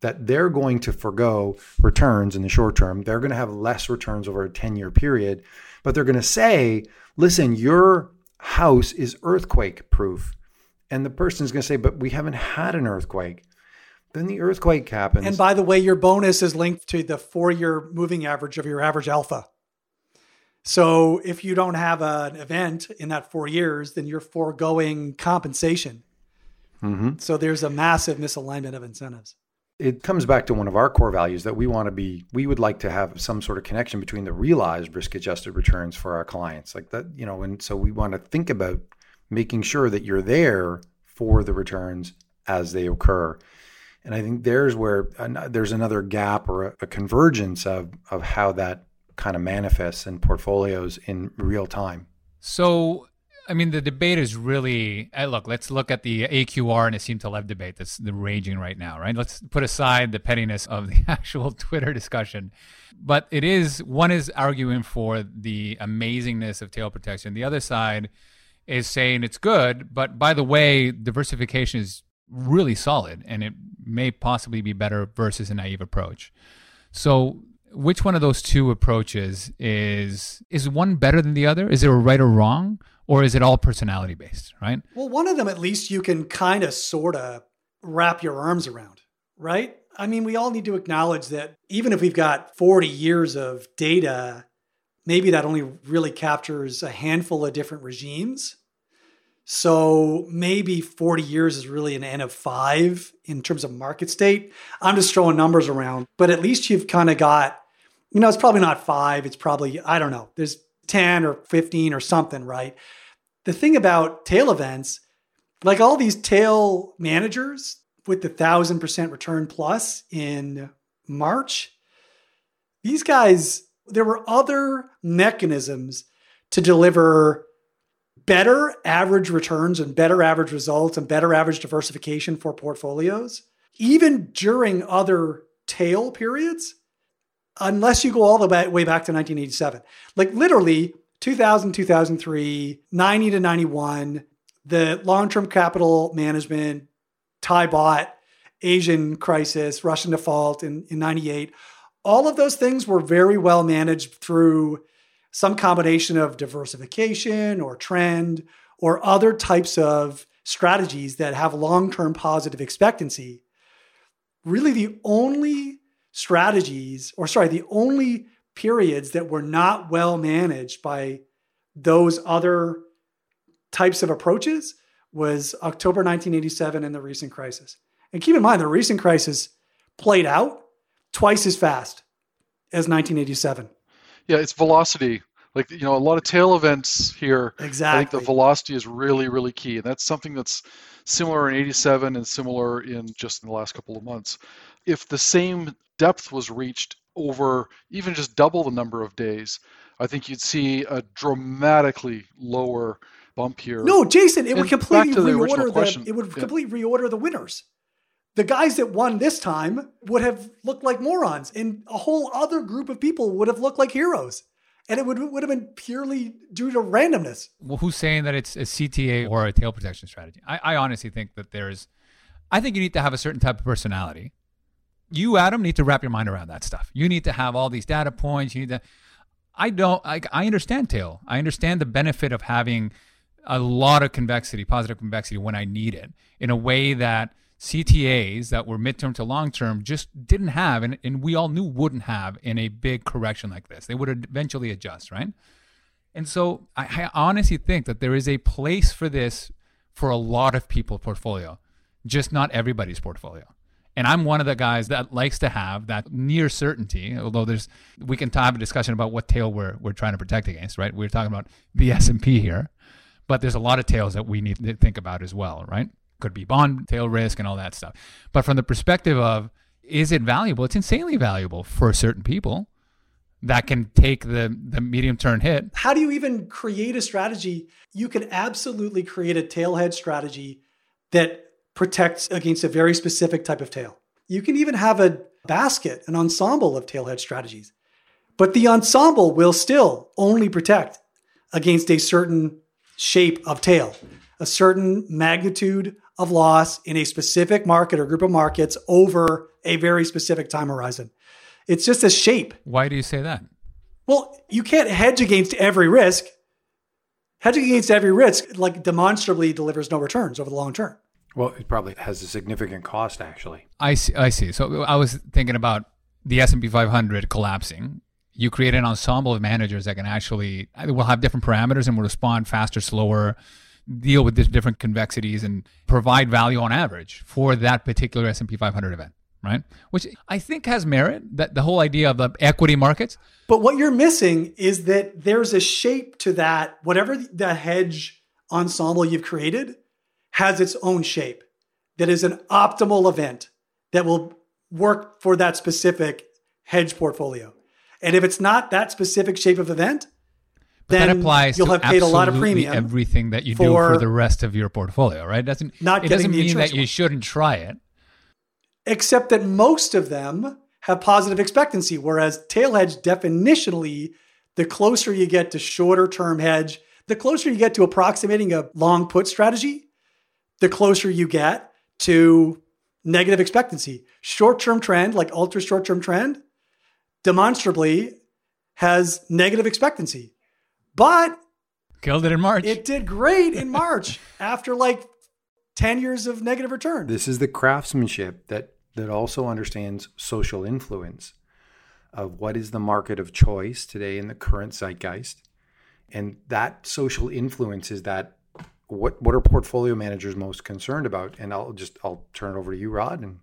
that they're going to forego returns in the short term. They're going to have less returns over a 10 year period, but they're going to say, listen, your house is earthquake proof and the person is going to say, but we haven't had an earthquake. Then the earthquake happens. And by the way, your bonus is linked to the four year moving average of your average alpha. So if you don't have an event in that four years, then you're foregoing compensation. Mm-hmm. So there's a massive misalignment of incentives. It comes back to one of our core values that we want to be, we would like to have some sort of connection between the realized risk adjusted returns for our clients. Like that, you know, and so we want to think about making sure that you're there for the returns as they occur. And I think there's where there's another gap or a, a convergence of, of how that kind of manifests in portfolios in real time. So, I mean, the debate is really uh, look. Let's look at the AQR and Nassim Taleb debate that's the raging right now, right? Let's put aside the pettiness of the actual Twitter discussion, but it is one is arguing for the amazingness of tail protection. The other side is saying it's good, but by the way, diversification is really solid and it may possibly be better versus a naive approach. So, which one of those two approaches is is one better than the other? Is there a right or wrong, or is it all personality based? Right. Well, one of them at least you can kind of sort of wrap your arms around, right? I mean, we all need to acknowledge that even if we've got 40 years of data, maybe that only really captures a handful of different regimes. So maybe 40 years is really an N of five in terms of market state. I'm just throwing numbers around, but at least you've kind of got, you know, it's probably not five. It's probably, I don't know, there's 10 or 15 or something, right? The thing about tail events, like all these tail managers with the thousand percent return plus in March, these guys, there were other mechanisms to deliver better average returns and better average results and better average diversification for portfolios, even during other tail periods, unless you go all the way back to 1987. Like literally 2000, 2003, 90 to 91, the long term capital management Thai baht, Asian crisis, Russian default in, in 98. All of those things were very well managed through some combination of diversification or trend or other types of strategies that have long term positive expectancy. Really, the only strategies, or sorry, the only periods that were not well managed by those other types of approaches was October 1987 and the recent crisis. And keep in mind, the recent crisis played out twice as fast as 1987. Yeah, it's velocity. Like you know, a lot of tail events here. Exactly. I think the velocity is really, really key, and that's something that's similar in '87 and similar in just in the last couple of months. If the same depth was reached over even just double the number of days, I think you'd see a dramatically lower bump here. No, Jason, it would completely to the reorder the, it would yeah. completely reorder the winners. The guys that won this time would have looked like morons, and a whole other group of people would have looked like heroes. And it would, would have been purely due to randomness. Well, who's saying that it's a CTA or a tail protection strategy? I, I honestly think that there's, I think you need to have a certain type of personality. You, Adam, need to wrap your mind around that stuff. You need to have all these data points. You need to. I don't. I, I understand tail. I understand the benefit of having a lot of convexity, positive convexity, when I need it, in a way that CTAs that were midterm to long term just didn't have, and, and we all knew wouldn't have in a big correction like this. They would eventually adjust, right? And so I, I honestly think that there is a place for this for a lot of people's portfolio, just not everybody's portfolio. And I'm one of the guys that likes to have that near certainty. Although there's, we can have a discussion about what tail we're we're trying to protect against, right? We're talking about the S and P here, but there's a lot of tails that we need to think about as well, right? Could be bond tail risk and all that stuff. But from the perspective of, is it valuable? It's insanely valuable for certain people that can take the the medium term hit How do you even create a strategy? You can absolutely create a tail strategy that protects against a very specific type of tail. You can even have a basket, an ensemble of tail strategies. But the ensemble will still only protect against a certain shape of tail, a certain magnitude of loss in a specific market or group of markets over a very specific time horizon. It's just a shape. Why do you say that? Well, you can't hedge against every risk. Hedging against every risk, like demonstrably, delivers no returns over the long term. Well, it probably has a significant cost, actually. I see. I see. So I was thinking about the S and P 500 collapsing. You create an ensemble of managers that can actually will have different parameters and will respond faster, slower, deal with di- different convexities, and provide value on average for that particular S and P 500 event. Right, which I think has merit. That the whole idea of the equity markets. But what you're missing is that there's a shape to that. Whatever the hedge ensemble you've created has its own shape that is an optimal event that will work for that specific hedge portfolio. And if it's not that specific shape of event, But then that applies you'll to have paid a lot of premium. everything that you do for the rest of your portfolio. Right? Doesn't not it doesn't mean that you shouldn't try it. except that most of them have positive expectancy, whereas tail hedge definitionally, the closer you get to shorter term hedge, the closer you get to approximating a long put strategy, the closer you get to negative expectancy. Short term trend, like ultra short term trend, demonstrably has negative expectancy. But Killed it in March. it did great in March after like 10 years of negative return. This is the craftsmanship that that also understands social influence of what is the market of choice today in the current zeitgeist. And that social influence is that what what are portfolio managers most concerned about? And I'll just I'll turn it over to you, Rod, and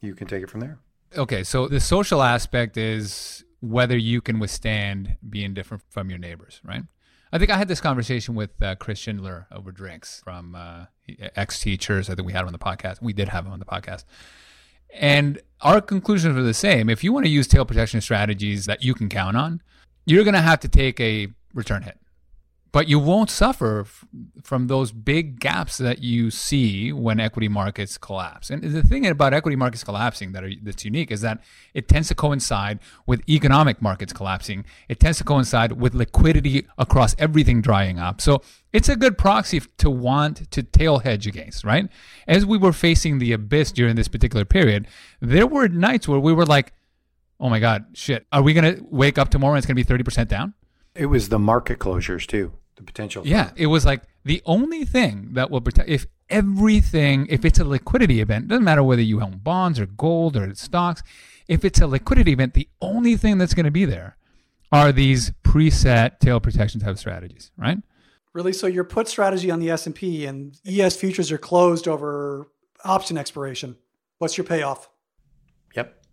you can take it from there. Okay, so the social aspect is whether you can withstand being different from your neighbors, right? I think I had this conversation with uh, Chris Schindler over drinks from uh, ex teachers. I think we had him on the podcast. We did have him on the podcast. And our conclusions were the same. If you want to use tail protection strategies that you can count on, you're going to have to take a return hit but you won't suffer f- from those big gaps that you see when equity markets collapse. And the thing about equity markets collapsing that are, that's unique is that it tends to coincide with economic markets collapsing. It tends to coincide with liquidity across everything drying up. So it's a good proxy to want to tail hedge against, right? As we were facing the abyss during this particular period, there were nights where we were like, "Oh my god, shit, are we going to wake up tomorrow and it's going to be 30% down?" It was the market closures too the potential. Yeah, it was like the only thing that will protect if everything if it's a liquidity event doesn't matter whether you own bonds or gold or stocks if it's a liquidity event the only thing that's going to be there are these preset tail protection type strategies right? Really? So your put strategy on the s&p and es futures are closed over option expiration. What's your payoff? Yep.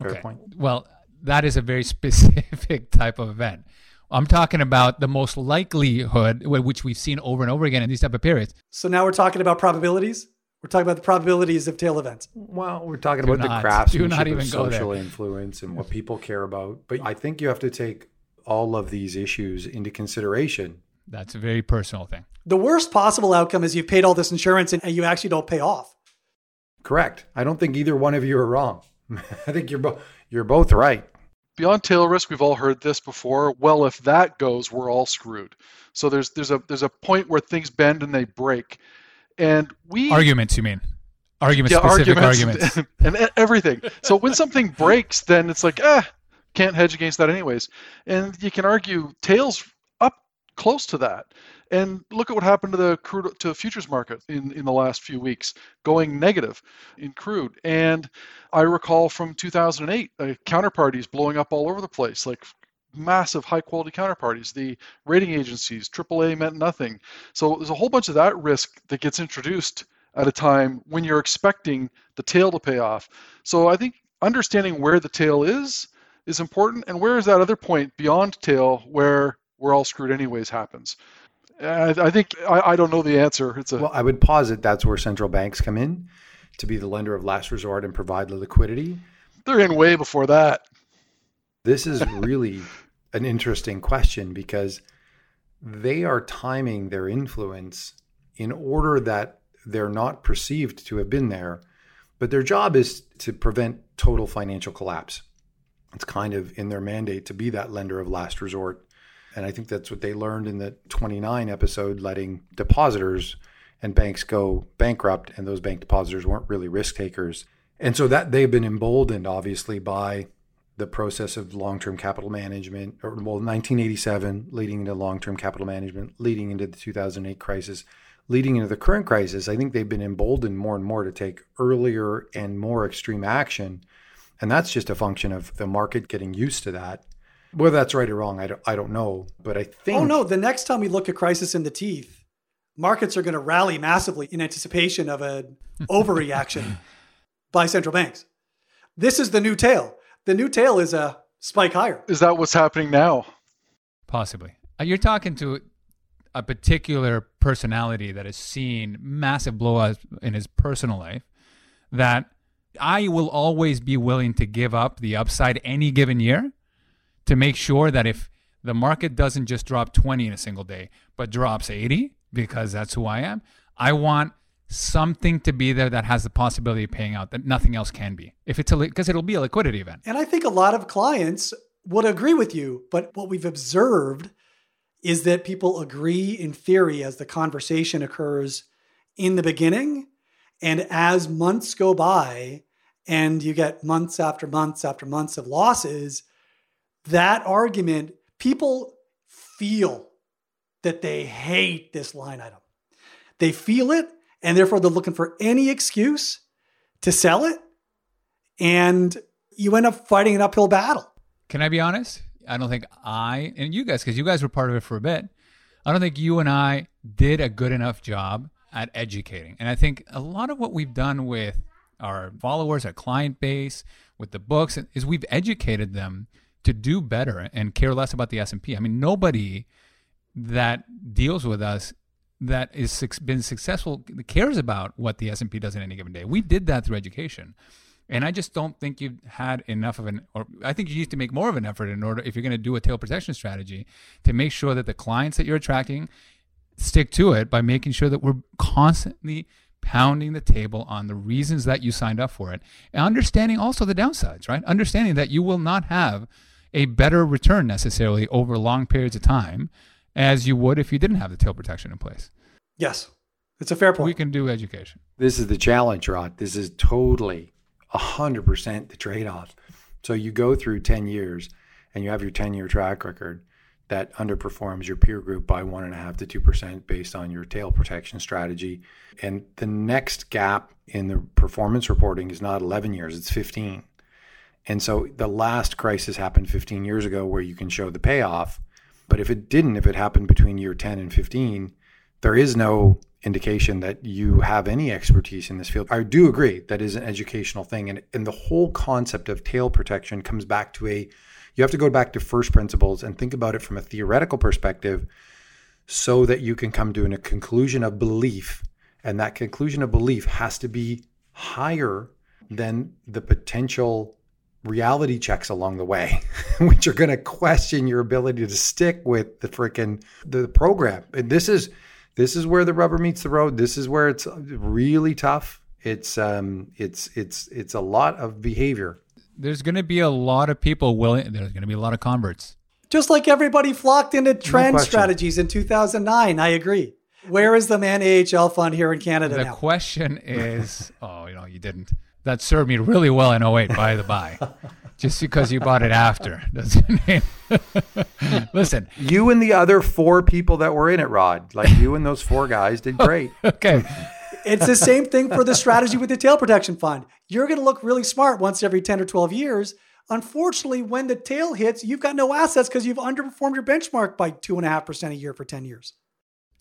Fair okay. point. Well that is a very specific type of event I'm talking about the most likelihood, which we've seen over and over again in these type of periods. So now we're talking about probabilities. We're talking about the probabilities of tail events. Well, we're talking do about not, the craftsmanship of social influence and what people care about. But I think you have to take all of these issues into consideration. That's a very personal thing. The worst possible outcome is you've paid all this insurance and you actually don't pay off. Correct. I don't think either one of you are wrong. I think you're both you're both right beyond tail risk, we've all heard this before. Well, if that goes, we're all screwed. So there's there's a there's a point where things bend and they break, and we arguments. You mean arguments? Yeah, specific arguments, arguments. and everything. So when something breaks, then it's like ah, can't hedge against that anyways. And you can argue tails up close to that. And look at what happened to the crude to the futures market in, in the last few weeks, going negative in crude. And I recall from 2008, uh, counterparties blowing up all over the place, like massive high quality counterparties. The rating agencies, AAA meant nothing. So there's a whole bunch of that risk that gets introduced at a time when you're expecting the tail to pay off. So I think understanding where the tail is is important, and where is that other point beyond tail where we're all screwed anyways happens. I, I think I, I, don't know the answer. It's a well, I would posit that's where central banks come in to be the lender of last resort and provide the liquidity. They're in way before that. This is really an interesting question because they are timing their influence in order that they're not perceived to have been there, but their job is to prevent total financial collapse. It's kind of in their mandate to be that lender of last resort and I think that's what they learned in the 29 episode, letting depositors and banks go bankrupt, and those bank depositors weren't really risk takers. And so that they've been emboldened, obviously, by the process of long-term capital management, or well, 1987 leading into long-term capital management, leading into the 2008 crisis, leading into the current crisis. I think they've been emboldened more and more to take earlier and more extreme action, and that's just a function of the market getting used to that whether that's right or wrong, I don't, I don't know. But I think. Oh, no. The next time we look at crisis in the teeth, markets are going to rally massively in anticipation of an overreaction by central banks. This is the new tail. The new tail is a spike higher. Is that what's happening now? Possibly. Uh, you're talking to a particular personality that has seen massive blowouts in his personal life that I will always be willing to give up the upside any given year to make sure that if the market doesn't just drop 20 in a single day, but drops 80, because that's who I am, I want something to be there that has the possibility of paying out that nothing else can be. If it's a because it'll be a liquidity event. And I think a lot of clients would agree with you, but what we've observed is that people agree in theory as the conversation occurs in the beginning and as months go by and you get months after months after months of losses, that argument, people feel that they hate this line item. They feel it, and therefore they're looking for any excuse to sell it. And you end up fighting an uphill battle. Can I be honest? I don't think I, and you guys, because you guys were part of it for a bit, I don't think you and I did a good enough job at educating. And I think a lot of what we've done with our followers, our client base, with the books, is we've educated them to do better and care less about the S&P. I mean, nobody that deals with us that is been successful cares about what the S&P does in any given day. We did that through education. And I just don't think you've had enough of an, or I think you need to make more of an effort in order, if you're going to do a tail protection strategy, to make sure that the clients that you're attracting stick to it by making sure that we're constantly pounding the table on the reasons that you signed up for it and understanding also the downsides, right? Understanding that you will not have a better return necessarily over long periods of time as you would if you didn't have the tail protection in place. Yes. It's a fair point. We can do education. This is the challenge, Rod. This is totally 100% the trade off. So you go through 10 years and you have your 10 year track record that underperforms your peer group by one and a half to two percent based on your tail protection strategy. And the next gap in the performance reporting is not 11 years, it's 15. And so the last crisis happened 15 years ago where you can show the payoff. But if it didn't, if it happened between year 10 and 15, there is no indication that you have any expertise in this field. I do agree that is an educational thing. And, and the whole concept of tail protection comes back to a, you have to go back to first principles and think about it from a theoretical perspective so that you can come to a conclusion of belief. And that conclusion of belief has to be higher than the potential reality checks along the way, which are going to question your ability to stick with the freaking the program. And this is this is where the rubber meets the road. This is where it's really tough. It's um, it's it's it's a lot of behavior. There's going to be a lot of people willing. There's going to be a lot of converts. Just like everybody flocked into trend no strategies in 2009. I agree. Where is the Man AHL fund here in Canada the now? question is, oh, you know, you didn't. That served me really well in 08, by the by. just because you bought it after doesn't mean. Listen, you and the other four people that were in it, Rod, like you and those four guys did great. okay. It's the same thing for the strategy with the tail protection fund. You're going to look really smart once every 10 or 12 years. Unfortunately, when the tail hits, you've got no assets because you've underperformed your benchmark by 2.5% a year for 10 years.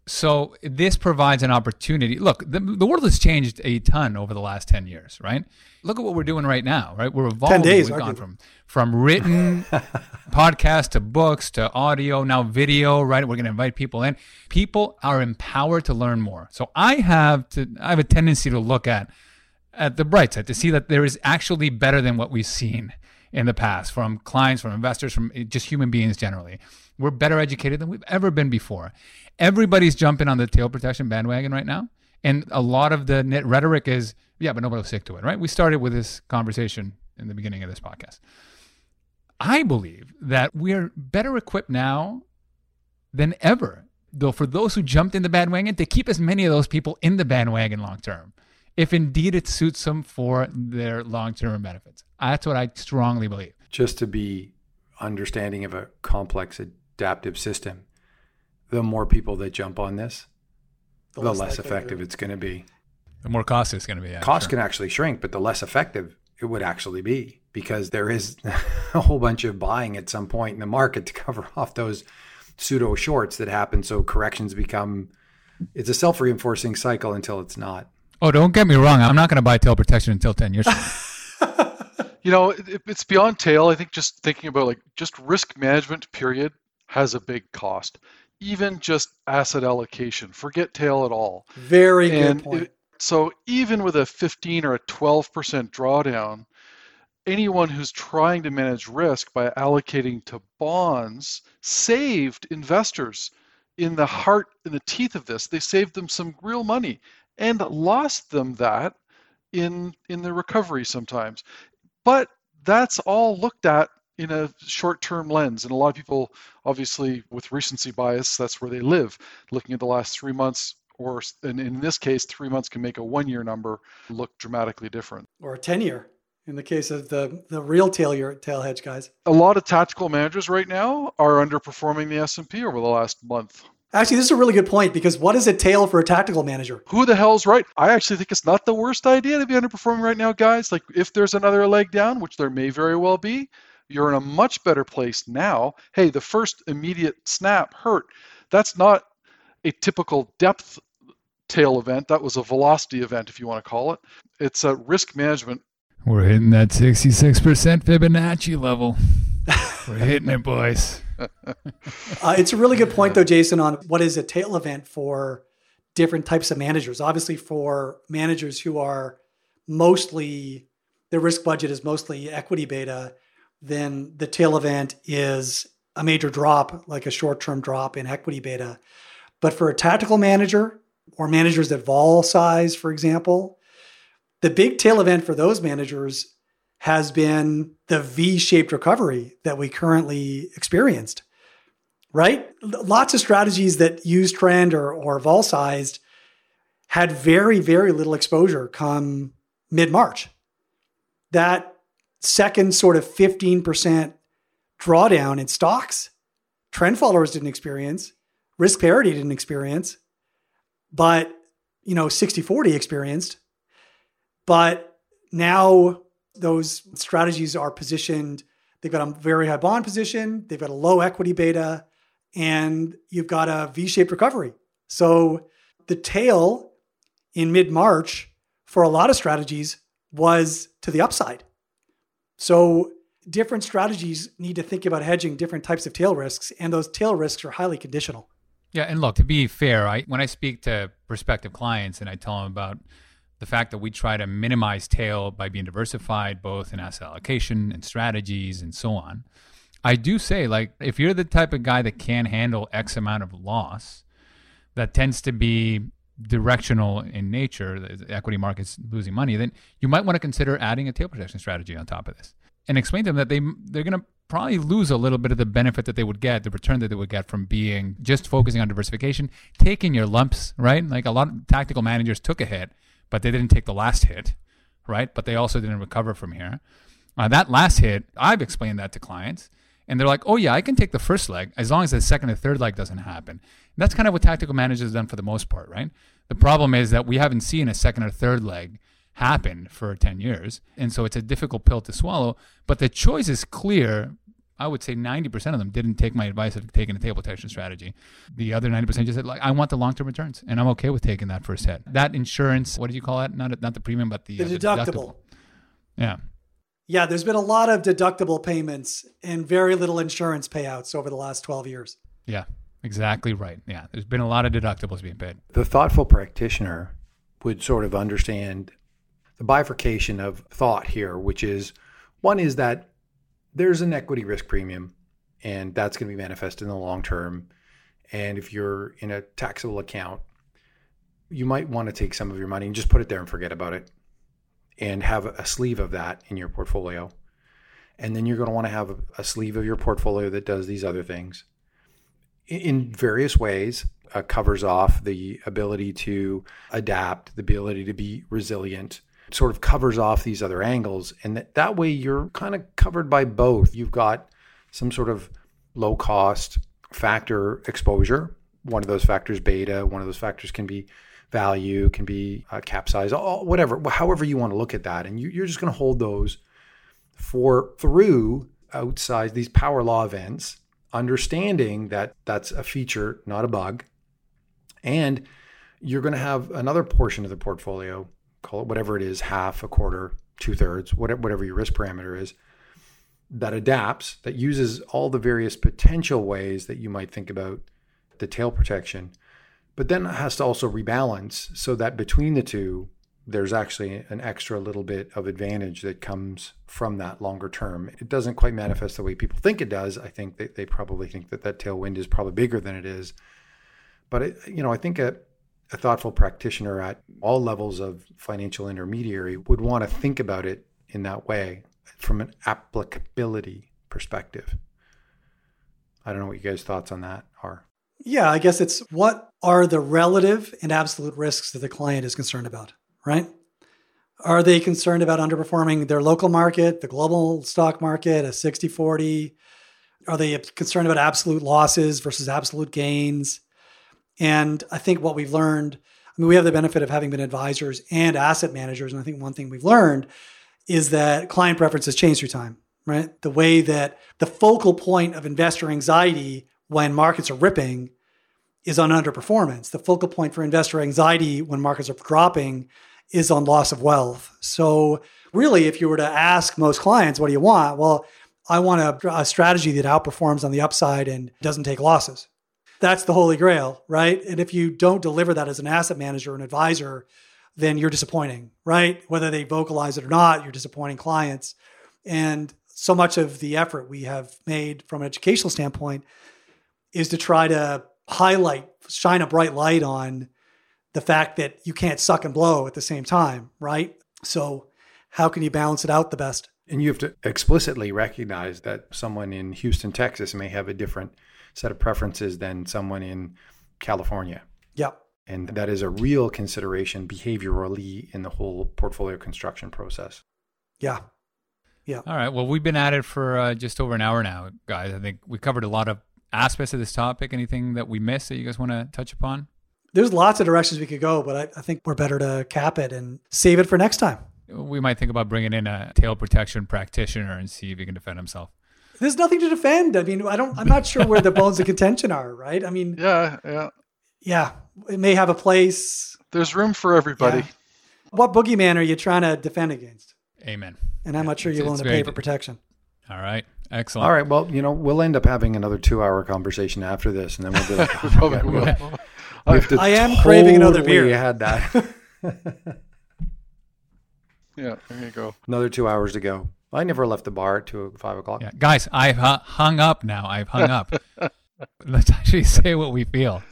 So this provides an opportunity. Look, the, the world has changed a ton over the last 10 years, right? Look at what we're doing right now, right? We're evolving. 10 days, We've gone from, from written podcast to books to audio, now video, right? We're going to invite people in. People are empowered to learn more. So I have to, I have a tendency to look at, at the bright side to see that there is actually better than what we've seen in the past from clients, from investors, from eh, just human beings generally. We're better educated than we've ever been before everybody's jumping on the tail protection bandwagon right now. And a lot of the net rhetoric is, yeah, but nobody will stick to it, right? We started with this conversation in the beginning of this podcast. I believe that we're better equipped now than ever, though, for those who jumped in the bandwagon to keep as many of those people in the bandwagon long term, if indeed it suits them for their long term benefits. That's what I strongly believe. Just to be understanding of a complex adaptive system, the more people that jump on this, the, the less, less effective it's going to be. The more cost it's going to be. Yeah, cost sure. can actually shrink, but the less effective it would actually be because there is a whole bunch of buying at some point in the market to cover off those pseudo shorts that happen. So corrections become it's a self reinforcing cycle until it's not. Oh, don't get me wrong. I'm not going to buy tail protection until 10 years. you know, it, it's beyond tail. I think just thinking about like just risk management period has a big cost even just asset allocation. Forget tail at all. Very and good point. It, so even with a 15 or a 12% drawdown, anyone who's trying to manage risk by allocating to bonds saved investors in the heart in the teeth of this. They saved them some real money and lost them that in in the recovery sometimes. But that's all looked at in a short-term lens and a lot of people obviously with recency bias that's where they live looking at the last three months or and in this case three months can make a one year number look dramatically different or a 10 year in the case of the the real tail year tail hedge guys a lot of tactical managers right now are underperforming the s&p over the last month Actually, this is a really good point because what is a tail for a tactical manager? Who the hell's right? I actually think it's not the worst idea to be underperforming right now, guys. Like, if there's another leg down, which there may very well be, you're in a much better place now. Hey, the first immediate snap hurt. That's not a typical depth tail event. That was a velocity event, if you want to call it. It's a risk management. We're hitting that 66% Fibonacci level. We're hitting it, boys. uh, it's a really good point, though, Jason, on what is a tail event for different types of managers. Obviously, for managers who are mostly their risk budget is mostly equity beta, then the tail event is a major drop, like a short term drop in equity beta. But for a tactical manager or managers at vol size, for example, the big tail event for those managers has been the V shaped recovery that we currently experienced, right? Lots of strategies that use trend or, or vol sized had very, very little exposure come mid March. That second sort of 15% drawdown in stocks, trend followers didn't experience, risk parity didn't experience, but you know, 60 40 experienced. But now those strategies are positioned, they've got a very high bond position, they've got a low equity beta, and you've got a V shaped recovery. So the tail in mid March for a lot of strategies was to the upside. So different strategies need to think about hedging different types of tail risks, and those tail risks are highly conditional. Yeah, and look, to be fair, I when I speak to prospective clients and I tell them about the fact that we try to minimize tail by being diversified both in asset allocation and strategies and so on. I do say like if you're the type of guy that can handle X amount of loss, that tends to be directional in nature, the equity markets losing money, then you might want to consider adding a tail protection strategy on top of this and explain to them that they they're going to probably lose a little bit of the benefit that they would get, the return that they would get from being just focusing on diversification, taking your lumps, right? Like a lot of tactical managers took a hit, but they didn't take the last hit, right? But they also didn't recover from here. Uh, that last hit, I've explained that to clients, and they're like, "Oh yeah, I can take the first leg as long as the second or third leg doesn't happen." And that's kind of what tactical managers have done for the most part, right? The problem is that we haven't seen a second or third leg happen for 10 years. And so it's a difficult pill to swallow. But the choice is clear. I would say 90% of them didn't take my advice of taking a tail protection strategy. The other 90% just said, like, I want the long term returns and I'm okay with taking that first hit. That insurance, what did you call it? Not, not the premium, but the, the, uh, deductible. the deductible. Yeah. Yeah, there's been a lot of deductible payments and very little insurance payouts over the last 12 years. Yeah, exactly right. Yeah, there's been a lot of deductibles being paid. The thoughtful practitioner would sort of understand the bifurcation of thought here, which is one is that there's an equity risk premium, and that's going to be manifest in the long term. And if you're in a taxable account, you might want to take some of your money and just put it there and forget about it and have a sleeve of that in your portfolio. And then you're going to want to have a sleeve of your portfolio that does these other things in various ways. Uh, covers off the ability to adapt, the ability to be resilient, sort of covers off these other angles. And that, that way you're kind of covered by both. You've got some sort of low cost factor exposure. One of those factors, beta, one of those factors can be value, can be uh, cap size, all, whatever, however you want to look at that. And you, you're just going to hold those for through outside these power law events, understanding that that's a feature, not a bug. And you're going to have another portion of the portfolio call it whatever it is, half, a quarter, two thirds, whatever your risk parameter is, that adapts, that uses all the various potential ways that you might think about the tail protection, but then it has to also rebalance so that between the two, there's actually an extra little bit of advantage that comes from that longer term. It doesn't quite manifest the way people think it does. I think they, they probably think that that tailwind is probably bigger than it is. But, it, you know, I think a, a thoughtful practitioner at all levels of financial intermediary would want to think about it in that way from an applicability perspective. I don't know what you guys' thoughts on that are. Yeah, I guess it's what are the relative and absolute risks that the client is concerned about, right? Are they concerned about underperforming their local market, the global stock market, a 60 40? Are they concerned about absolute losses versus absolute gains? And I think what we've learned, I mean, we have the benefit of having been advisors and asset managers. And I think one thing we've learned is that client preferences change through time, right? The way that the focal point of investor anxiety when markets are ripping is on underperformance. The focal point for investor anxiety when markets are dropping is on loss of wealth. So, really, if you were to ask most clients, what do you want? Well, I want a, a strategy that outperforms on the upside and doesn't take losses that's the holy grail, right? And if you don't deliver that as an asset manager an advisor, then you're disappointing, right? Whether they vocalize it or not, you're disappointing clients. And so much of the effort we have made from an educational standpoint is to try to highlight, shine a bright light on the fact that you can't suck and blow at the same time, right? So, how can you balance it out the best? And you have to explicitly recognize that someone in Houston, Texas may have a different set of preferences than someone in California. Yep. And that is a real consideration behaviorally in the whole portfolio construction process. Yeah. Yeah. All right. Well, we've been at it for uh, just over an hour now, guys. I think we covered a lot of aspects of this topic. Anything that we missed that you guys want to touch upon? There's lots of directions we could go, but I, I think we're better to cap it and save it for next time. We might think about bringing in a tail protection practitioner and see if he can defend himself. There's nothing to defend. I mean, I don't. I'm not sure where the bones of contention are. Right? I mean, Yeah, yeah. yeah, it may have a place. There's room for everybody. Yeah. What boogeyman are you trying to defend against? Amen. And I'm not sure you're willing to pay for protection. All right. Excellent. All right. Well, you know, we'll end up having another two hour conversation after this, and then we'll be like, oh my Probably God, will. we- we have I am craving another beer. beer. had that. Yeah, there you go. another two hours to go. I never left the bar at two five o'clock. Yeah, guys, I've hu- hung up now. I've hung up. Let's actually say what we feel.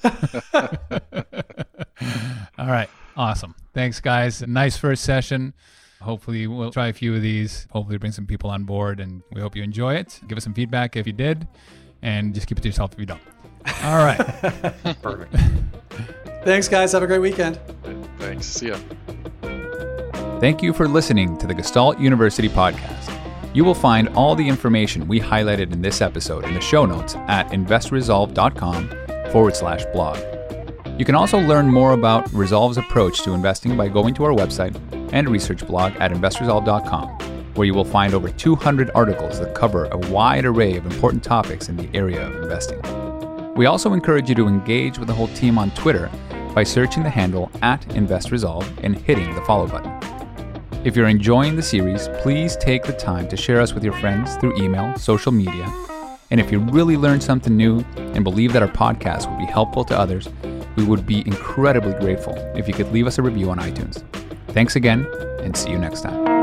All right. Awesome. Thanks, guys. Nice first session. Hopefully, we'll try a few of these. Hopefully, bring some people on board, and we hope you enjoy it. Give us some feedback if you did, and just keep it to yourself if you don't. All right. Perfect. Thanks, guys. Have a great weekend. Thanks. See ya. Thank you for listening to the Gestalt University podcast. You will find all the information we highlighted in this episode in the show notes at investresolve.com forward slash blog. You can also learn more about Resolve's approach to investing by going to our website and research blog at investresolve.com, where you will find over 200 articles that cover a wide array of important topics in the area of investing. We also encourage you to engage with the whole team on Twitter by searching the handle at InvestResolve and hitting the follow button. If you're enjoying the series, please take the time to share us with your friends through email, social media. And if you really learned something new and believe that our podcast would be helpful to others, we would be incredibly grateful if you could leave us a review on iTunes. Thanks again, and see you next time.